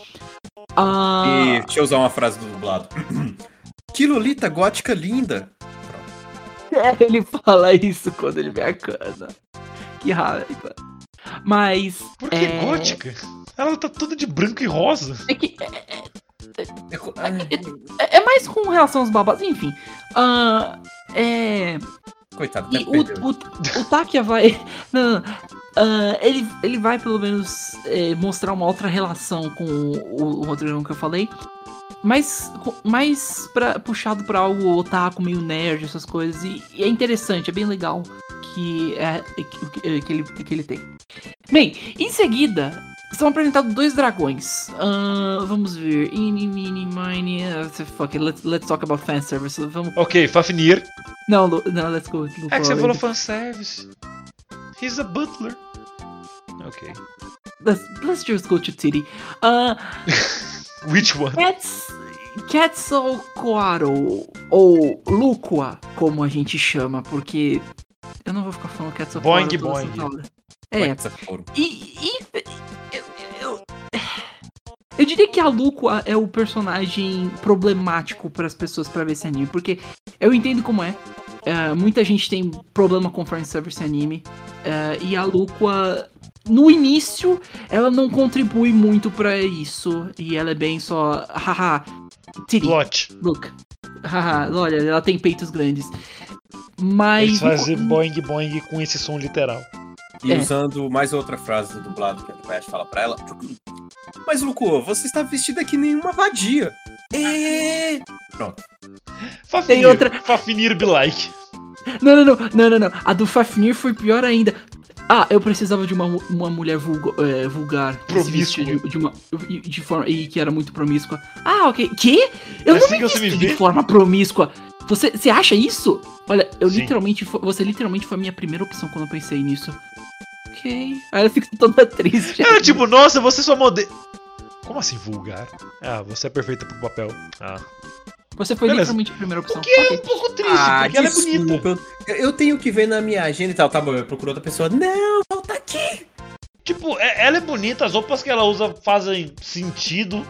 Ah, E deixa eu usar uma frase do dublado. <clears throat> Que Lolita gótica linda. <laughs> é, ele fala isso quando ele vê a cana. Que raiva. Mas. Por que é, gótica? Ela tá toda de branco e rosa. É que É co- é, é mais com relação aos babás, enfim. Ah, é. Coitado, E o, o, o Takia vai. <laughs> Não, não. Ah, ele, ele vai pelo menos é, mostrar uma outra relação com o, o outro dragão que eu falei. Mais, mais pra, puxado pra algo otaku, meio nerd, essas coisas. E, e é interessante, é bem legal que, é, que, que ele, que ele tem. Bem, em seguida, são apresentados dois dragões. Ah, vamos ver. Ini, mini, mine. Uh, fuck it, let's, let's talk about fanservice. Vamos. Ok, Fafnir. Não, Lu- não, let's go. go É que for você falou fanservice. He's a butler. Ok. Let's, let's just go to Titty. Uh, <laughs> Which one? Cats, Quetzalcoatl, ou Lucua, como a gente chama, porque eu não vou ficar falando Quetzalcoatl Boing, toda boing. essa hora. É, Essa e, e- eu, eu- eu diria que a Lucua é o personagem problemático para as pessoas para ver esse anime, porque eu entendo como é. É, muita gente tem problema com fanservice anime. é, e a Lucua, no início, ela não contribui muito pra isso. E ela é bem só. Haha. Titty, Plot. look. Haha, olha, ela tem peitos grandes. Mas. Eles fazem boing boing com esse som literal. E É. usando mais outra frase do dublado que a Kobayashi fala pra ela. Mas, Luco, você está vestida que nem uma vadia. É. Pronto. Fafnir. Tem outra- Fafnir be like. Não, não, não, não, não, não. A do Fafnir foi pior ainda. Ah, eu precisava de uma, uma mulher vulgo- é, vulgar. Promíscua. De, de uma, de forma, e que era muito promíscua. Ah, ok. Que? Eu É não assim me que você me visto de vê? forma promíscua. Você, você acha isso? Olha, eu Sim. literalmente. Você literalmente foi a minha primeira opção quando eu pensei nisso. Ok. Aí ela fica toda triste. Era tipo, nossa, você só modelo. Como assim vulgar? Ah, você é perfeita pro papel. Ah. Você foi Beleza. literalmente a primeira opção. O que é um pouco triste, Ah, porque ela é bonita. desculpa. Eu, eu tenho que ver na minha agenda e tal. Tá bom, eu procuro outra pessoa. Não, volta aqui. Tipo, é- ela é bonita, as roupas que ela usa fazem sentido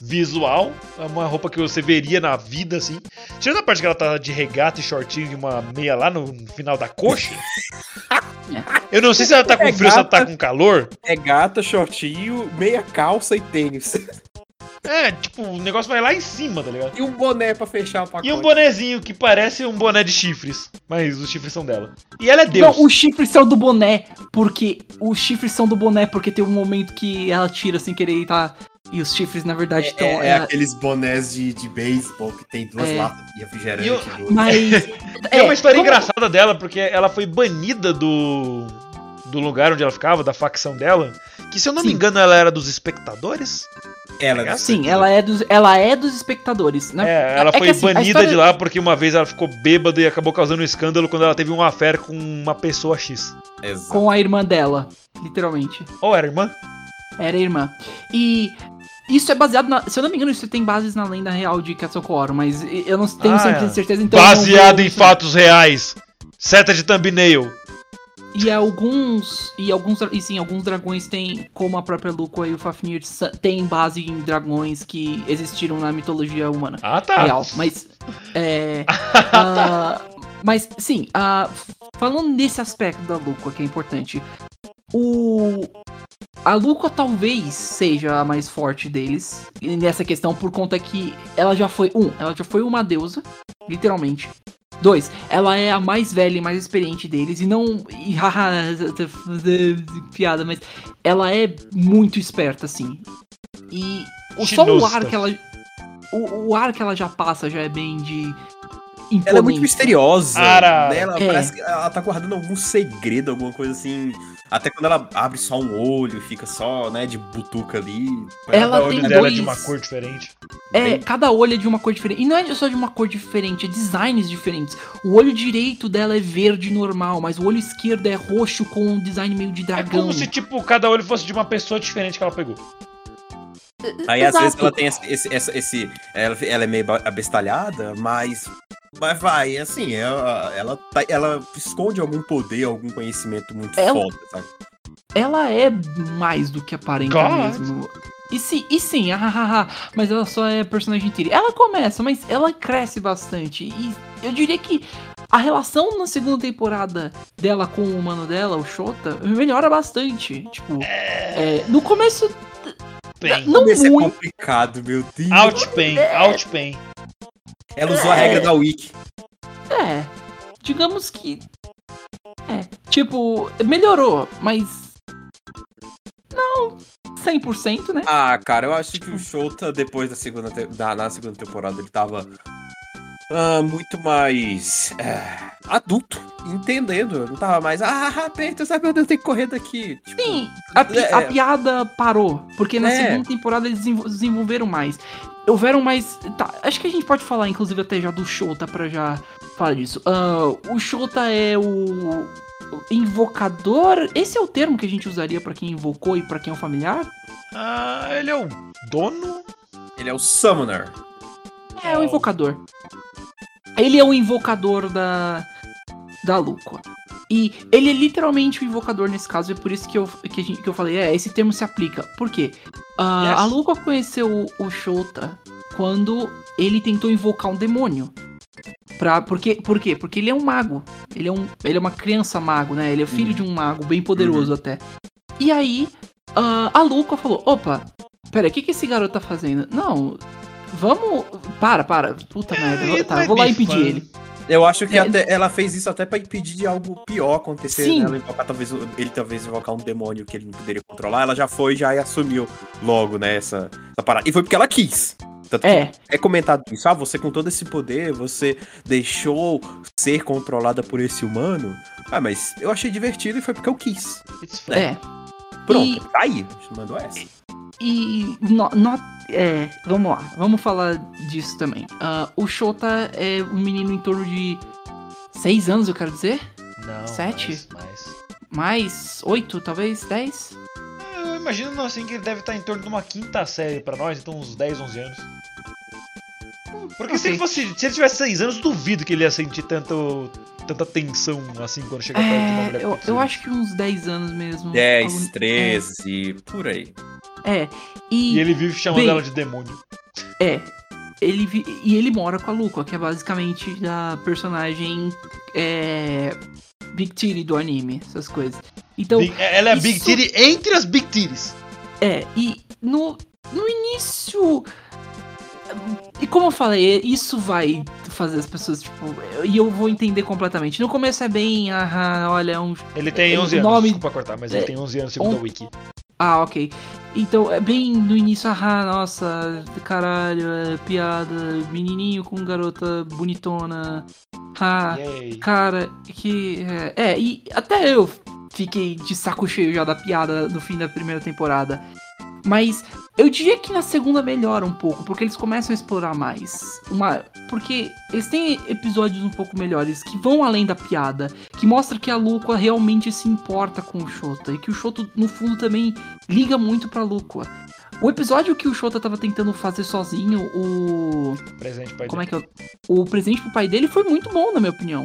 visual. É uma roupa que você veria na vida, assim. Tirando a parte que ela tá de regata e shortinho e uma meia lá no final da coxa. <laughs> Eu não sei se ela tá com frio ou se ela tá com calor. É gata, shortinho, meia calça e tênis. É, tipo, o negócio vai lá em cima, tá ligado? E um boné pra fechar o pacote. E um bonezinho que parece um boné de chifres, mas os chifres são dela. E ela é Deus. Não, os chifres são do boné, porque. Os chifres são do boné, porque tem um momento que ela tira sem querer e tá. E os chifres, na verdade, É, estão. é ela- aqueles bonés de, de beisebol que tem duas É. latas de refrigerante. E eu- Mas. <laughs> É uma história como- engraçada dela, porque ela foi banida do, do lugar onde ela ficava, da facção dela. Que se eu não me Sim. engano, ela era dos espectadores. Ela É Sim, ela é dos, ela é dos espectadores. né? É, ela É que foi assim, banida história- de lá porque uma vez ela ficou bêbada e acabou causando um escândalo quando ela teve uma affair com uma pessoa X. Exato. Com a irmã dela, literalmente. Ou era irmã? Era a irmã. E isso é baseado na. Se eu não me engano, isso tem bases na lenda real de Quetzalcoatl, mas eu não tenho Ah, 100% é. certeza, então. Baseado vou- em fatos reais. Seta de thumbnail. E alguns. E alguns. E sim, alguns dragões têm, como a própria Luco e o Fafnir, tem base em dragões que existiram na mitologia humana. Ah, tá. Real. Mas. É. <laughs> ah, mas, sim, ah, falando nesse aspecto da Luco, que é importante. O. A Luco talvez seja a mais forte deles nessa questão, por conta que ela já foi. Um, ela já foi uma deusa, literalmente. Dois, ela é a mais velha e mais experiente deles, e não. E, haha, <laughs> piada, mas ela é muito esperta, assim. E o, só o ar que ela. O, o ar que ela já passa já é bem de. Ela é muito imponente. misteriosa. Ara. né? Ela É. parece que ela tá guardando algum segredo, alguma coisa assim. Até quando ela abre só um olho e fica só, né, de butuca ali. Ela Cada olho tem dela é dois- de uma cor diferente. É, Bem- cada olho é de uma cor diferente. E não é só de uma cor diferente, é designs diferentes. O olho direito dela é verde normal, mas o olho esquerdo é roxo com um design meio de É dragão. como se, tipo, cada olho fosse de uma pessoa diferente que ela pegou. Aí às vezes Exato. ela tem esse. esse, essa- esse- ela, ela é meio abestalhada, mas. Mas vai, assim, ela, ela, tá- ela esconde algum poder, algum conhecimento muito Ela- foda, sabe? Ela é mais do que aparenta God. mesmo. E sim, e sim, ah, ah, ah, mas ela só é personagem tira. Ela começa, mas ela cresce bastante. E eu diria que a relação na segunda temporada dela com o humano dela, o Shota, melhora bastante. Tipo, é, no começo, Pain. não Como esse é muito. complicado, meu Deus. Out pain, out pain. Ela usou a É. regra da Wiki. É, digamos que. É, tipo, melhorou, mas. Não 100%, né? Ah, cara, eu acho que o Shota, depois da segunda, te- da, na segunda temporada, ele tava ah, muito mais é, adulto, entendendo. Não tava mais, ah, aperta, sabe, meu Deus, tem que correr daqui. Tipo, Sim, a, pi- É. a piada parou, porque na É. segunda temporada eles desenvol- desenvolveram mais. Houveram mais. Tá, acho que a gente pode falar, inclusive, até já do Shota pra já falar disso. Ah, o Shota é o. o Invocador. Esse é o termo que a gente usaria pra quem invocou e pra quem é um familiar? Ah, ele é o dono? Ele é o Summoner. É, o invocador. Ele é o invocador da. Da Luco. E ele é literalmente o invocador nesse caso, é por isso que eu, que, a gente- que eu falei, é, esse termo se aplica. Por quê? Ah, Yes. A Luco conheceu o, o Shota quando ele tentou invocar um demônio. Pra, porque, por quê? Porque ele é um mago. Ele é, um, ele é uma criança mago, né? Ele é filho de um mago bem poderoso até. E aí, ah, a Luca falou: opa, pera, o que, que esse garoto tá fazendo? Não, vamos. Para, para. Puta merda. Tá, vou lá impedir fã. ele. Eu acho que É. até- ela fez isso até pra impedir de algo pior acontecer. Sim. Né? Ela invocar, talvez, ele talvez invocar um demônio que ele não poderia controlar. Ela já foi já e assumiu logo, né, essa, essa parada. E foi porque ela quis. Tanto que É, é comentado isso, ah, você com todo esse poder, você deixou ser controlada por esse humano. Ah, mas eu achei divertido e foi porque eu quis. Fun. é. Pronto, E- tá aí. A gente mandou essa. E no, no- é, vamos lá, vamos falar disso também. Ah, o Shota é um menino em torno de 6 anos, eu quero dizer. Não, Sete? mais, mais. Mais 8, talvez 10. Eu imagino assim que ele deve estar em torno de uma quinta série pra nós, então uns 10, 11 anos. Porque se ok. ele fosse. Se ele tivesse 6 anos, duvido que ele ia sentir tanto, tanta tensão assim quando chegar perto de uma É, mulher. eu, com eu acho que uns 10 anos mesmo. 10, Algo- 13, por aí. É, e, E ele vive chamando Bem- ela de demônio. é. Ele vi- e ele mora com a Luca, que é basicamente a personagem é, Big Titty do anime, essas coisas. Então, Big- ela é a Big isso- Titty entre as Big Titties. É, e no. no início. E como eu falei, isso vai fazer as pessoas, tipo. E eu vou entender completamente. No começo é bem. Ah, olha, um. Ele tem O 11 anos, nome- desculpa cortar, mas ele é, tem 11 anos segundo um- a Wiki. Ah, ok. Então, é bem no início, ah, nossa, caralho, é piada, menininho com garota bonitona. Ah, Yay. cara, que. É, é, e até eu fiquei de saco cheio já da piada no fim da primeira temporada. Mas eu diria que na segunda melhora um pouco, porque eles começam a explorar mais. Uma, porque eles têm episódios um pouco melhores, que vão além da piada, que mostra que a Lúcua realmente se importa com o Shota, e que o Shota, no fundo, também liga muito pra Lúcua. O episódio que o Shota tava tentando fazer sozinho, o. Presente, pai. Como é que é? O presente pro pai dele foi muito bom, na minha opinião.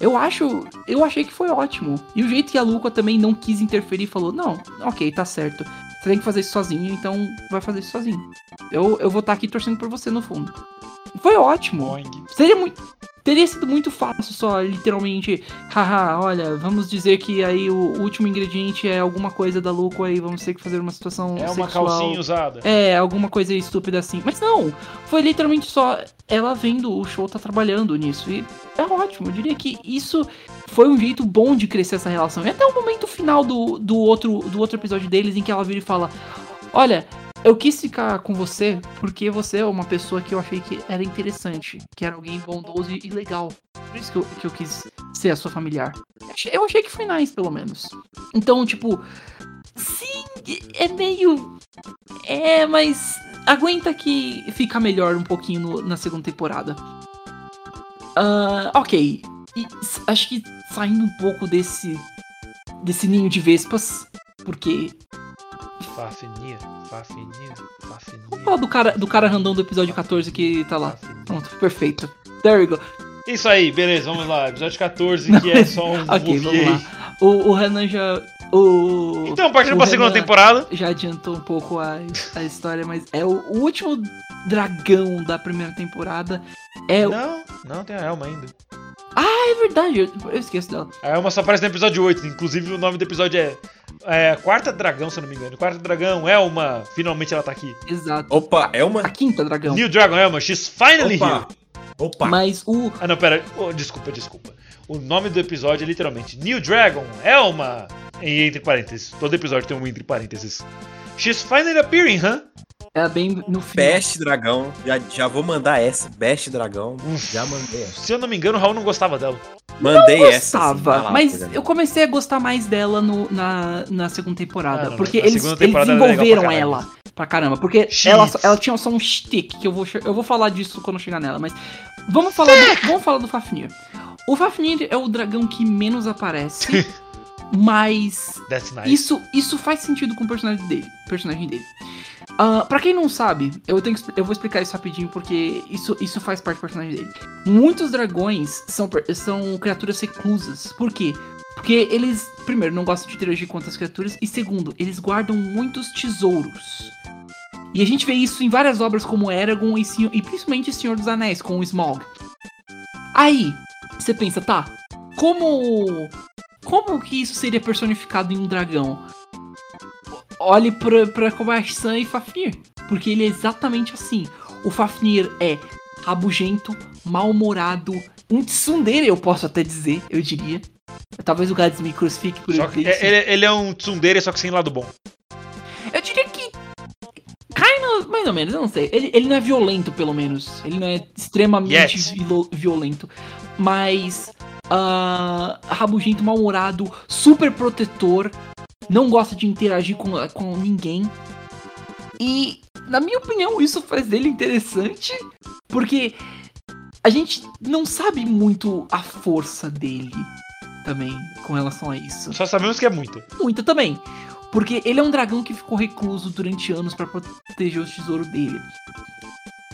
Eu acho. Eu achei que foi ótimo. E o jeito que a Luca também não quis interferir e falou: Não, ok, tá certo. Você tem que fazer isso sozinho, então vai fazer isso sozinho. Eu, eu vou estar aqui torcendo por você no fundo. Foi ótimo. Boing. Seria muito. Teria sido muito fácil só, literalmente, haha, olha, vamos dizer que aí o último ingrediente é alguma coisa da Luco aí, vamos ter que fazer uma situação É uma sexual. calcinha usada. É, alguma coisa estúpida assim. Mas não, foi literalmente só ela vendo o show tá trabalhando nisso. E é ótimo, eu diria que isso foi um jeito bom de crescer essa relação. E até o momento final do, do, outro, do outro episódio deles, em que ela vira e fala: Olha, eu quis ficar com você porque você é uma pessoa que eu achei que era interessante, que era alguém bondoso e legal. Por isso que eu, que eu quis ser a sua familiar. Eu achei- que foi nice, pelo menos. Então, tipo, sim, é meio. É, mas aguenta que fica melhor um pouquinho no- na segunda temporada. Ah, ok. E acho que saindo um pouco desse. desse ninho de vespas, porque. Fafinia, fafinia, fafinia. Vamos falar do cara, do cara random do episódio 14 que tá lá. Pronto, perfeito. There we go. Isso aí, beleza, vamos lá. Episódio 14, que é só um Ok, vamos lá. O, o Renan já. O, Então, partindo pra segunda temporada. Já adiantou um pouco a, a história, mas é o, o último dragão da primeira temporada. É, o- Não, não tem a Elma ainda. é verdade, eu, eu esqueço dela. A Elma só aparece no episódio 8, inclusive o nome do episódio é, é Quarta Dragão, se eu não me engano. Quarta Dragão, Elma, finalmente ela tá aqui. Exato. Opa, é uma. A quinta dragão. New Dragon Elma, she's finally here. Opa! Opa! Mas o. Ah, não, pera. Oh, desculpa, desculpa. O nome do episódio é literalmente New Dragon, Elma. E entre parênteses. Todo episódio tem um entre parênteses. She's finally appearing, huh? É bem no final. Best Dragão. Já, já vou mandar essa. Best Dragão. Uf. Já mandei essa. Se eu não me engano, o Raul não gostava dela. Mandei essa. assim, Gostava, lá, mas coisa eu comecei a gostar mais dela no- na, na segunda temporada. Ah, não, porque eles, segunda eles temporada legal desenvolveram pra ela pra caramba. Porque ela, ela tinha só um stick, que eu vou, eu vou falar disso quando eu chegar nela. Mas vamos falar do, vamos falar do Fafnir. O Fafnir é o dragão que menos aparece, <laughs> mas nice. Isso, isso faz sentido com o personagem dele. Personagem dele. Ah, pra quem não sabe, eu, tenho eu vou explicar isso rapidinho porque isso, isso faz parte do personagem dele. Muitos dragões são, são criaturas reclusas. Por quê? Porque eles, primeiro, não gostam de interagir com outras criaturas, e segundo, eles guardam muitos tesouros. E a gente vê isso em várias obras como Eragon e, Senhor- e principalmente Senhor dos Anéis, com o Smaug. Aí, você pensa, tá, como. Como que isso seria personificado em um dragão? Olhe pra, pra Kobayashi-san e Fafnir. Porque ele é exatamente assim. O Fafnir é rabugento, mal-humorado, um tsundere, eu posso até dizer, eu diria. Talvez o Gads me crucifique por Só ele que ter isso. é- ele, ele é um tsundere, só que sem lado bom. Eu diria que. Kinda, mais ou menos, eu não sei. Ele, ele não é violento, pelo menos. Ele não é extremamente Yes. violento. Mas. ah, rabugento, mal-humorado, super protetor. Não gosta de interagir com, com ninguém. E, na minha opinião, isso faz dele interessante. Porque a gente não sabe muito a força dele também com relação a isso Só sabemos que é muito. muito também. Porque ele é um dragão que ficou recluso durante anos pra proteger os tesouros dele.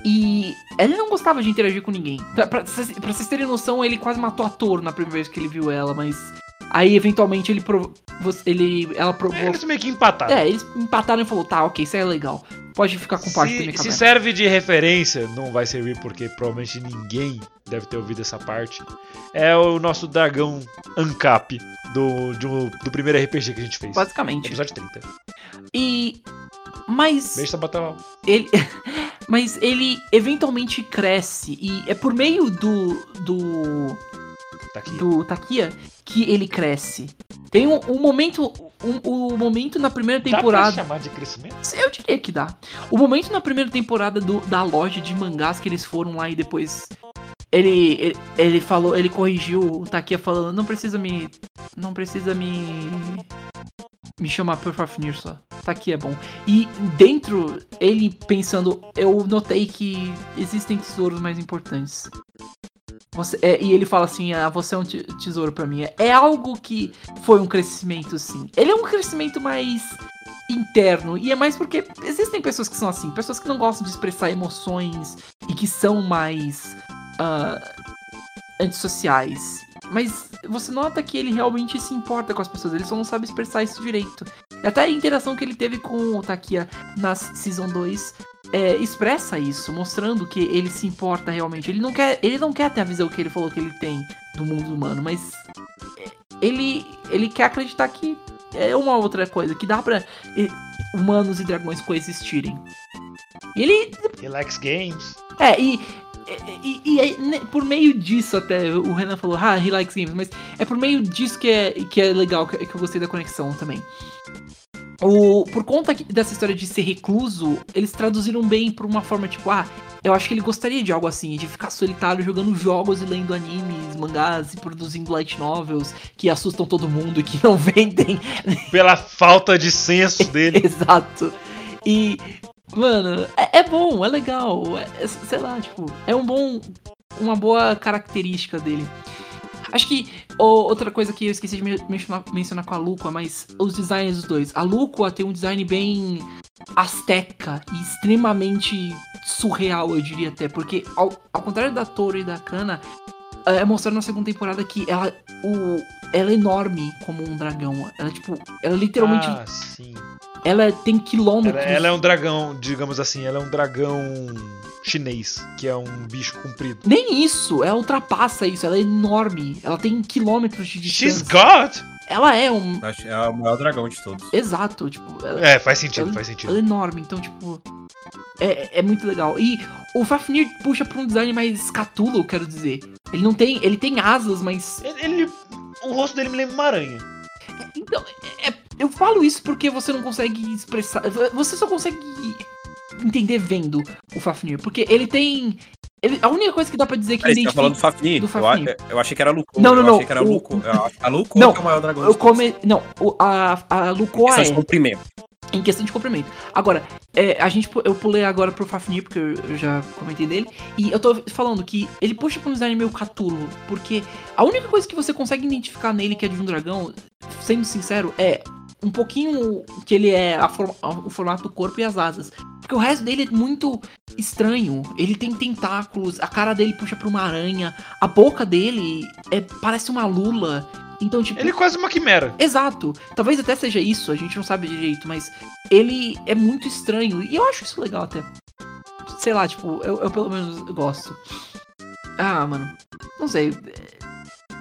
E ele não gostava de interagir com ninguém. Pra, pra, pra vocês terem noção, ele quase matou a Toro na primeira vez que ele viu ela, mas. Aí eventualmente ele provou. ele Ela provou. Eles meio que empataram. É, eles empataram e falou, tá, ok, isso aí é legal. Pode ficar com parte da minha Se, se serve de referência, não vai servir porque provavelmente ninguém deve ter ouvido essa parte. É o nosso dragão Ancap do, um- do primeiro RPG que a gente fez. Basicamente. Episódio 30. E Mas Beijo, Sabatal. ele, <laughs> mas ele eventualmente cresce e é por meio do do do Takia que ele cresce. Tem um, um momento um, o momento na primeira Dá pra temporada. chamar de crescimento? Eu diria que dá. O momento na primeira temporada do- da loja de mangás que eles foram lá e depois. Ele, ele, ele falou, ele corrigiu o Takia falando, não precisa me. Não precisa me. Me chamar por Fafnir só. Takia é bom. E dentro, ele pensando, eu notei que existem tesouros mais importantes. Você, é, e ele fala assim, ah, você é um te- tesouro pra mim. É algo que foi um crescimento, sim. Ele é um crescimento mais interno. E é mais porque existem pessoas que são assim, pessoas que não gostam de expressar emoções e que são mais ah, antissociais. Mas você nota que ele realmente se importa com as pessoas, ele só não sabe expressar isso direito. Até a interação que ele teve com o Takia na Season 2 é, expressa isso, mostrando que ele se importa realmente. Ele não quer, ele não quer ter a visão que ele falou que ele tem do mundo humano, mas ele, ele quer acreditar que é uma outra coisa, que dá pra e- humanos e dragões coexistirem. E ele. Likes games. É, e. E, e- e né, por meio disso até, o Renan falou, ah, he likes games, mas é por meio disso que é, que é legal, que eu gostei da conexão também. O, por conta dessa história de ser recluso, eles traduziram bem por uma forma tipo, ah, eu acho que ele gostaria de algo assim, de ficar solitário jogando jogos e lendo animes, mangás e produzindo light novels que assustam todo mundo e que não <laughs> vendem Pela falta de senso <laughs> dele. Exato. E, mano, é, é bom, é legal. É, é- sei lá, tipo, é um bom. Uma boa característica dele. Acho que o- outra coisa que eu esqueci de men- mencionar, mencionar com a Lucua, mas os designs dos dois. A Lucua tem um design bem asteca e extremamente surreal, eu diria até. Porque, ao, ao contrário da Toro e da Kana, é mostrado na segunda temporada que ela, o, ela é enorme como um dragão. Ela, tipo, ela literalmente. Ah, sim. Ela tem Ela, quilômetros. ela é um dragão, digamos assim, ela é um dragão chinês, que é um bicho comprido. Nem isso, ela ultrapassa isso, ela é enorme. Ela tem quilômetros de She's distância. God! Ela é um. Acho que É o maior dragão de todos. Exato, tipo, ela, É, faz sentido, ela- faz ela é sentido. enorme, então, tipo. É, é muito legal. E o Fafnir puxa pra um design mais catulo, eu quero dizer. Ele não tem. Ele tem asas, mas. Ele, ele- o rosto dele me lembra uma aranha. Então, é- eu falo isso porque você não consegue expressar. Você só consegue entender vendo o Fafnir. Porque ele tem. Ele- a única coisa que dá pra dizer que Aí, ele você tá falando do Fafnir? do Eu, Fafnir. eu achei que era Luco. Não, não, eu não, achei que era o- Luco. Eu A Luco Não, que é o maior dragão Eu come... Não, a, a de é. comprimento. Em questão de comprimento. Agora, é, a gente, eu pulei agora pro Fafnir, porque eu, eu já comentei dele. E eu tô falando que ele puxa pra um design meio catulo. Porque a única coisa que você consegue identificar nele que é de um dragão, sendo sincero, é um pouquinho que ele é a- o formato do corpo e as asas. Porque o resto dele é muito estranho. Ele tem tentáculos, a cara dele puxa pra uma aranha, a boca dele é, parece uma lula. Então, tipo. Ele é quase uma quimera. Exato. Talvez até seja isso, a gente não sabe direito, mas ele é muito estranho. E eu acho isso legal até. Sei lá, tipo, eu, eu pelo menos gosto. Ah, mano. Não sei.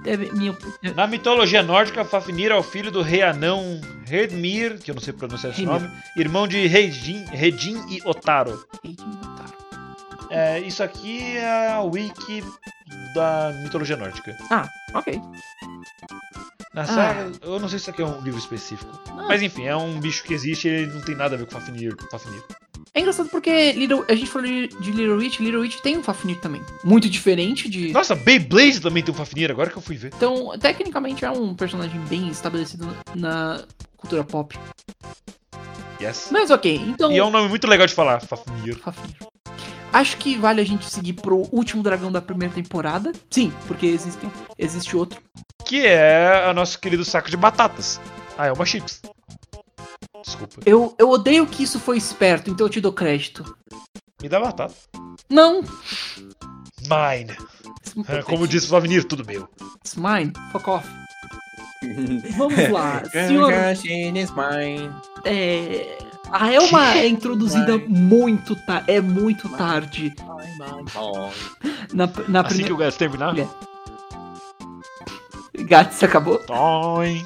É, minha. Na mitologia nórdica, Fafnir é o filho do rei anão Redmir, que eu não sei pronunciar esse nome, irmão de Redin, Redin e Otaro. Eita, tá. É, isso aqui é a wiki da mitologia nórdica. Ah, ok. Na Ah. saga, eu não sei se isso aqui é um livro específico. Ah. Mas enfim, é um bicho que existe e ele não tem nada a ver com Fafnir. Fafnir. É engraçado porque Little- a gente falou de de Little Witch, Little Witch tem um Fafnir também. Muito diferente de. Nossa, Beyblade também tem um Fafnir, agora que eu fui ver. Então, tecnicamente é um personagem bem estabelecido na cultura pop. Yes. Mas ok, então. E é um nome muito legal de falar, Fafnir. Fafnir. Acho que vale a gente seguir pro último dragão da primeira temporada. Sim, porque existe, existe outro. Que é o nosso querido saco de batatas. Ah, é uma chips. Desculpa. Eu, eu odeio que isso foi esperto, então eu te dou crédito. Me dá batata. Não! Mine. É, Como disse o Fafnir, tudo meu. It's mine, fuck off. <laughs> Vamos lá, senhor. É, a Elma é <laughs> introduzida muito tarde. É muito tarde. Na, na Assim primeira. que o Gats terminar. É. Gats, acabou? Toin.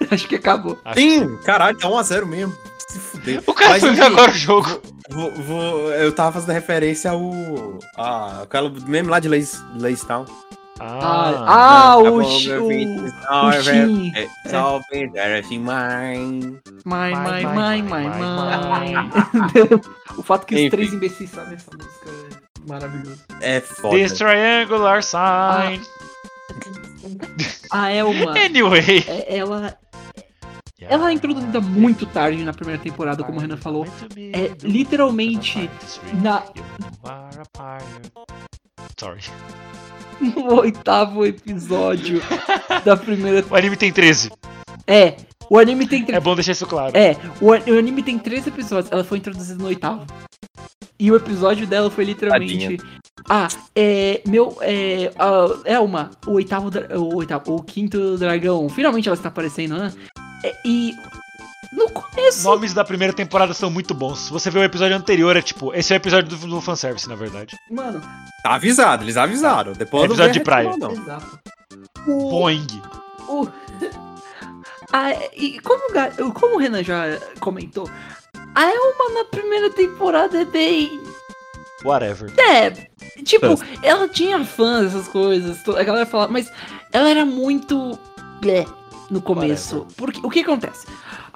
<laughs> Acho que acabou. Acho Sim, caralho, tá 1x0 mesmo. Se fuder. O cara Mas, foi ver agora o jogo. Vou, vou- eu tava fazendo referência ao. Ah, aquela mesmo lá de Lace, Lace Town. Ah, ah, Tá o, meu o, o Shin. It's all been everything mine. Mãe, mãe, mãe, mãe, mãe. <laughs> o fato que os três imbecis sabem essa música é maravilhoso. É foda. This triangular sign. A Elma, Anyway. é- ela, ela é introduzida muito tarde na primeira temporada, como o Renan falou. É literalmente na- Sorry. no oitavo episódio da primeira. O anime tem 13. É, o anime tem. tre- É bom deixar isso claro. É, o, an- o anime tem três episódios. Ela foi introduzida no oitavo. E o episódio dela foi literalmente. Ah, é. Meu. É. ah, Elma, o oitavo, o oitavo. O quinto dragão. Finalmente ela está aparecendo, né? É, e. No Os começo. nomes da primeira temporada são muito bons. Se você ver o episódio anterior, é tipo, esse é o episódio do, do fanservice, na verdade. Mano, Tá avisado, eles avisaram. Depois É episódio de praia. Não. exato. O, Boing. o, a, <laughs> e como, como o Renan já comentou, a Elma na primeira temporada é bem. Whatever. É, tipo, ela tinha fãs, essas coisas, a galera falava, mas ela era muito. blé no começo. Porque o que acontece?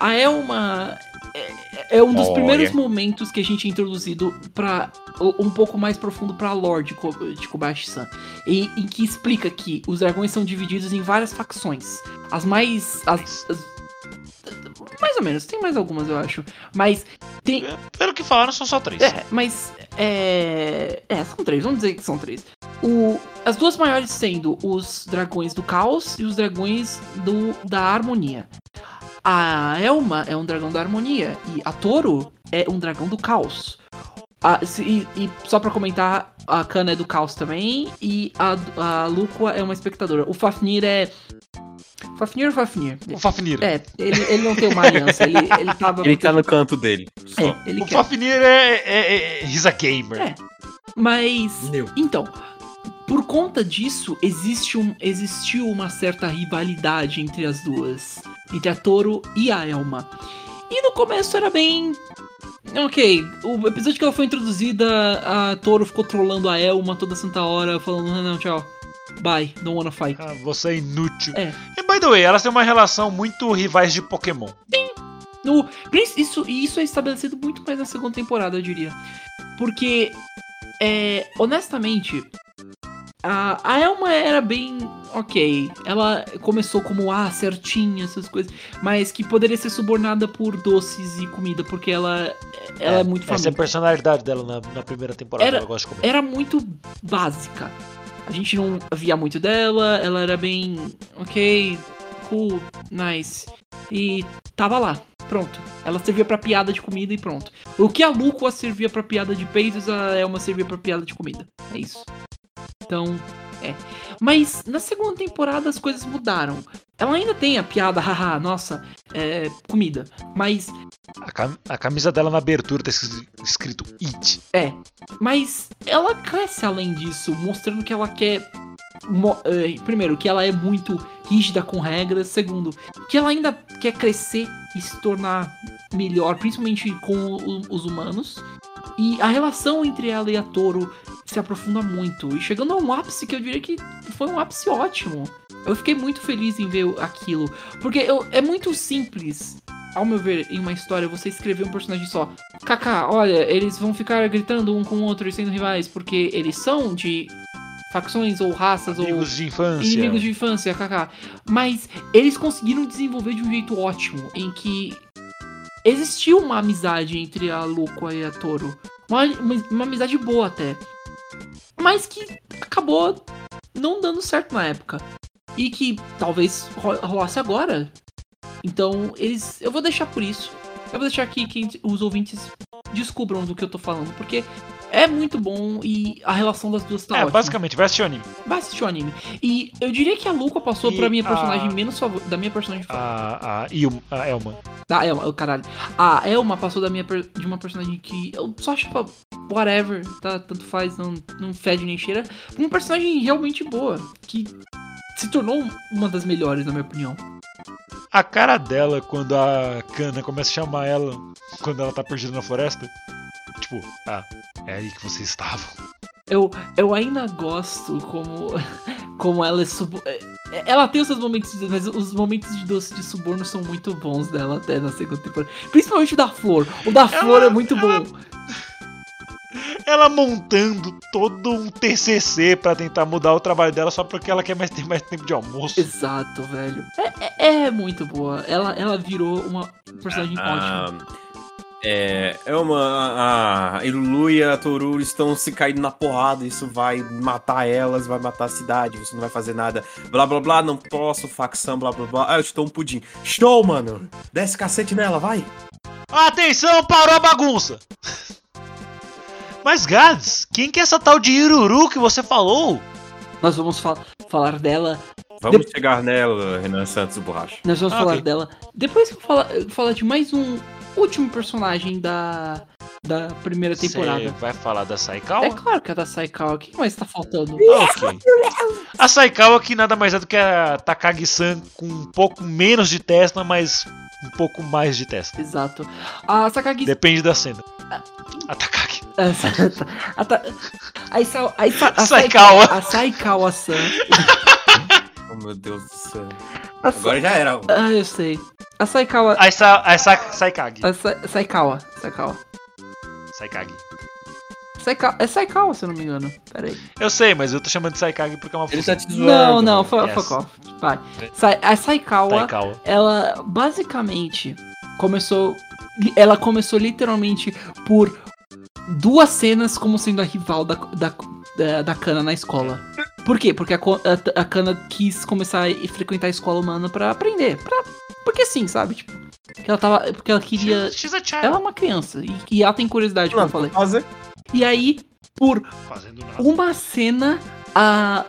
A Elma é, é um dos Olha. primeiros momentos que a gente é introduzido para um pouco mais profundo pra lore de, de Kobayashi-san. E em que explica que os dragões são divididos em várias facções. As mais. As, as- mais ou menos, tem mais algumas, eu acho. Mas tem, Pelo que falaram, são só três. é, mas. É. É, são três, vamos dizer que são três. O, as duas maiores sendo os dragões do caos e os dragões do, da harmonia. A Elma é um dragão da harmonia e a Toro é um dragão do caos. A- se- e, e só pra comentar, a Kana é do caos também e a, a Lúqua é uma espectadora. O Fafnir é. Fafnir ou Fafnir? O Fafnir. É, ele, ele não tem uma aliança, ele, ele tava. Ele tá no canto dele. Só. É, ele O quer. Fafnir é, é, é, He's a gamer. É. Mas. Meu. Então, por conta disso, existe um, existiu uma certa rivalidade entre as duas. Entre a Toro e a Elma. E no começo era bem. Ok, o episódio que ela foi introduzida, a Toro ficou trollando a Elma toda santa hora, falando: não, não, tchau. Bye, don't wanna fight. Ah, você é inútil. É. E by the way, elas têm uma relação muito rivais de Pokémon. No, isso, e isso é estabelecido muito mais na segunda temporada, eu diria. Porque, é, honestamente, a, a Elma era bem ok. Ela começou como, ah, certinha, essas coisas. Mas que poderia ser subornada por doces e comida, porque ela, ela é, muito Essa é a famosa. personalidade dela na, na primeira temporada. Era- Ela gosta de comer. Era muito básica. A gente não via muito dela, ela era bem ok, cool, nice. E tava lá, pronto. Ela servia pra piada de comida e pronto. O que a Lúcua servia pra piada de peitos, a Elma servia pra piada de comida. É isso. Então, é. Mas na segunda temporada as coisas mudaram. Ela ainda tem a piada, <laughs> haha, nossa, é, comida. Mas A, cam- a camisa dela na abertura tá es- escrito It. É, mas ela cresce além disso, mostrando que ela quer. eh, primeiro, que ela é muito rígida com regras. Segundo, que ela ainda quer crescer e se tornar melhor, principalmente com os humanos. E a relação entre ela e a Toro se aprofunda muito. E chegando a um ápice que eu diria que foi um ápice ótimo. Eu fiquei muito feliz em ver aquilo. Porque eu- é muito simples, ao meu ver, em uma história, você escrever um personagem só. Kaká, olha, eles vão ficar gritando um com o outro e sendo rivais porque eles são de facções ou raças Amigos de infância. ou inimigos de infância, Kaká. Mas eles conseguiram desenvolver de um jeito ótimo, em que existiu uma amizade entre a Lúcua e a Toro. Uma, uma, uma amizade boa até. Mas que acabou não dando certo na época. E que talvez ro- rolasse agora. Então, eles. Eu vou deixar por isso. Eu vou deixar aqui que os ouvintes descubram do que eu tô falando. Porque é muito bom e a relação das duas tá É, ótima. basicamente, vai assistir o anime. Vai assistir o anime. E eu diria que a Luca passou E pra minha a- personagem menos favorita. Da minha personagem favorita. A, a, a Elma. Da Elma, oh, caralho. A Elma passou da minha per- de uma personagem que eu só achava whatever, tá? Tanto faz, não, não fede nem cheira. Uma personagem realmente boa. Que se tornou uma das melhores, na minha opinião. A cara dela quando a Kana começa a chamar ela quando ela tá perdida na floresta. Tipo, ah, é aí que vocês estavam. Eu, eu ainda gosto como, <laughs> como ela é sub... é- Ela tem os seus momentos de mas os momentos de doce de suborno são muito bons dela até na segunda temporada. Principalmente o da flor. O da flor é muito bom. Ela montando todo um TCC pra tentar mudar o trabalho dela só porque ela quer mais ter mais tempo de almoço. Exato, velho. É, é, é muito boa. Ela, ela virou uma personagem ótima. Ah, é, é uma. A Ilulu e a Toru estão se caindo na porrada. Isso vai matar elas, vai matar a cidade. Você não vai fazer nada. Blá blá blá, não posso, facção, blá blá blá. Ah, eu te dou um pudim. Show, mano! Desce cacete nela, vai! Atenção, parou a bagunça! Mas Gads, quem que é essa tal de Iruru que você falou? Nós vamos fal- falar dela. Vamos chegar nela, Renan Santos Borracha. Nós vamos Ah, falar ok. dela. Depois que eu falar, de mais um último personagem da, da primeira temporada. Você vai falar da Saikawa? É claro que é da Saikawa. O que mais tá faltando? Ok. A Saikawa que nada mais é do que a Takagi-san com um pouco menos de Tesla, mas um pouco mais de Tesla. Exato. A Sakagi. Depende da cena. A Takagi. <laughs> a, Ta- a, Isa- a, Saikawa. Saikawa-san. <laughs> Oh meu Deus do céu. A Sa- Agora já era. Ah, eu sei. A Saikawa. A, Sa a Sa Saikagi. A Sa- Saikawa. Saikawa. Saikagi. Saikawa. É Saikawa, se eu não me engano. Pera aí. Eu sei, mas eu tô chamando de Saikagi porque é uma Ele tá te zoando. Não, não, fuck Yes. fuck off. Vai. Sa- A Saikawa, Saikawa. ela basicamente começou. Ela começou literalmente por duas cenas como sendo a rival da, da, da, da Kana na escola. Por quê? Porque a, a, a Kana quis começar a frequentar a escola humana pra aprender. Pra, porque sim, sabe? Tipo, que ela tava. Porque ela queria. She's, she's a child. Ela é uma criança. E, e ela tem curiosidade, como eu falei. fazer. E aí, por Fazendo nada. uma cena, a.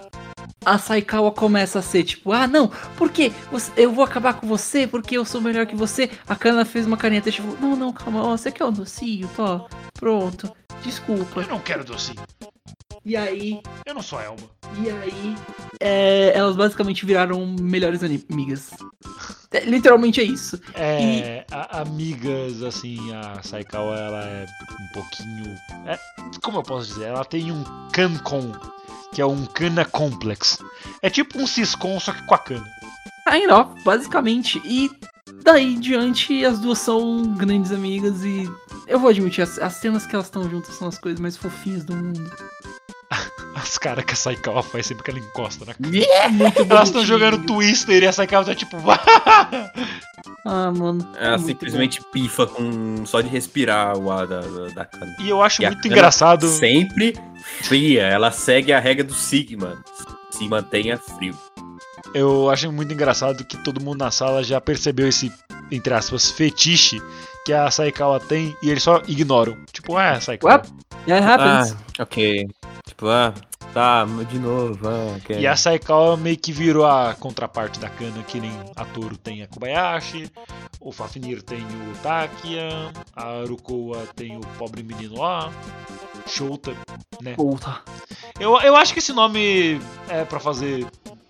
A Saikawa começa a ser tipo, ah não, por quê? Você- eu vou acabar com você porque eu sou melhor que você. A Kana fez uma carinha tipo, não, não, calma, ó, você quer um docinho? Tó, pronto, desculpa. Eu não quero docinho. E aí, Eu não sou Elma. e aí, é, elas basicamente viraram melhores amigas. É, literalmente é isso. É, a- amigas, assim, a Saikawa, ela é um pouquinho. é, como eu posso dizer? Ela tem um Cancon, que é um Kana Complex. É tipo um Ciscon, só que com a Kana. Ainda, ó, basicamente. E daí em diante, as duas são grandes amigas e. Eu vou admitir, as, as cenas que elas estão juntas são as coisas mais fofinhas do mundo. <laughs> As caras que a Saikawa faz sempre que ela encosta na Kana. Muito Elas estão jogando Twister e a Saikawa tá tipo. <laughs> Ah, mano. é Ela simplesmente pifa com só de respirar o ar da, da, da cana. e eu acho E muito engraçado. Sempre fria. Ela segue a regra do Sigma. Se mantenha frio. Eu acho muito engraçado que todo mundo na sala já percebeu esse, entre aspas, fetiche que a Saikawa tem e eles só ignoram. Tipo, ah, Saikawa. Ué? Yeah, it happens. ok. Tipo, ah, tá, de novo. Ah, ok. E a Saikawa meio que virou a contraparte da Kana, que nem a Toro tem a Kobayashi, o Fafnir tem o Takia, a Arukoa tem o pobre menino lá, Shouta, né? Puta. Eu, eu acho que esse nome é pra fazer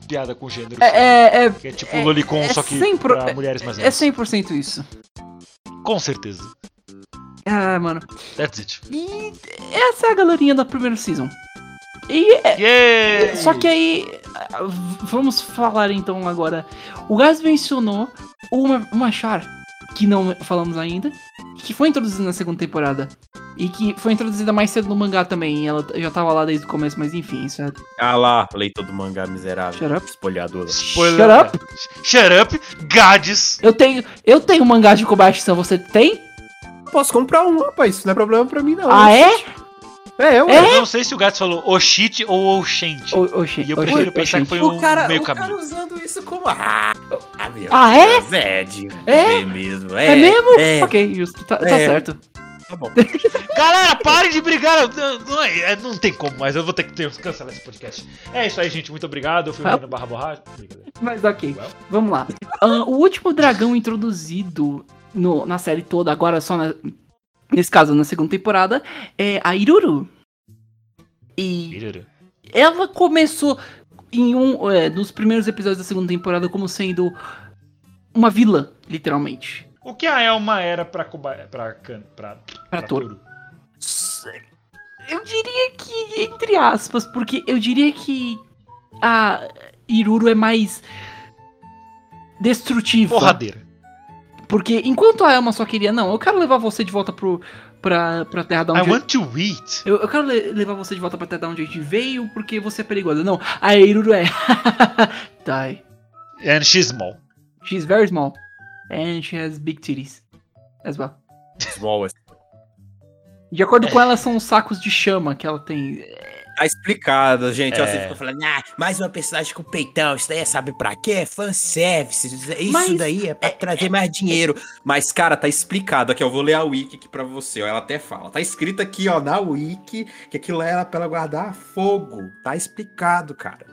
piada com gênero. É, é, é, Que é tipo é- Lolicon, é só que sempre- pra mulheres mais é velhas. 100% isso. Com certeza. Ah, mano. That's it. E essa é a galerinha da primeira season. E é, Yeah! Só que aí, vamos falar então agora. O Gás mencionou uma, uma char que não falamos ainda, que foi introduzida na segunda temporada. E que foi introduzida mais cedo no mangá também. Ela já tava lá desde o começo, mas enfim, isso é. Ah lá, leitor do mangá miserável. Shut up. Espolhador. Spoiler. Shut up. Shut up, Gades! Eu tenho, eu tenho mangá de Kobayashi-san, você tem? Posso comprar um, rapaz. Isso não é problema pra mim, não. Ah, é? É, eu. É? Eu não sei se o Gades falou Oshite ou Oshente. E eu prefiro pensar que foi O um cara, meio o caminho. cara usando isso como. Ah, ah, meu Ah, é? Deus, É, de É? mesmo. É mesmo? É. Ok, justo, tá, tá É. certo. Tá bom. <laughs> Galera, parem de brigar! Não, não, é- não tem como mais, eu vou ter que ter, cancelar esse podcast. É isso aí, gente. Muito obrigado. Eu fui o Ah. Renan Barra Borracha. Mas ok, Well. vamos lá. Ah, o último dragão introduzido no- na série toda, agora só na- nesse caso na segunda temporada, é a Iruru. E ela começou em um é, dos primeiros episódios da segunda temporada como sendo uma vilã, literalmente. O que a Elma era pra Kuba... pra, Kan- pra, Pra Toru. Eu diria que, entre aspas, porque eu diria que a Iruru é mais destrutiva. Porradeira. Porque enquanto a Elma só queria, não, eu quero levar você de volta pro, pra, pra terra da I onde. want to eat. Eu, eu quero le- levar você de volta pra terra da onde a gente veio, porque você é perigosa. Não, a Iruru é. Die. <laughs> And she's small. She's very small. And she has big titties. As well. Small. De acordo com ela, são os sacos de chama que ela tem. Tá explicado, gente. Ó, É. Você fica falando, ah, mais uma personagem com peitão. Isso daí é sabe pra quê? Fanservice. Isso Mas- daí é pra trazer mais dinheiro. Mas, cara, tá explicado aqui. Eu vou ler a wiki aqui pra você. Ó, ela até fala. Tá escrito aqui, ó, na wiki, que aquilo era pra ela guardar fogo. Tá explicado, cara.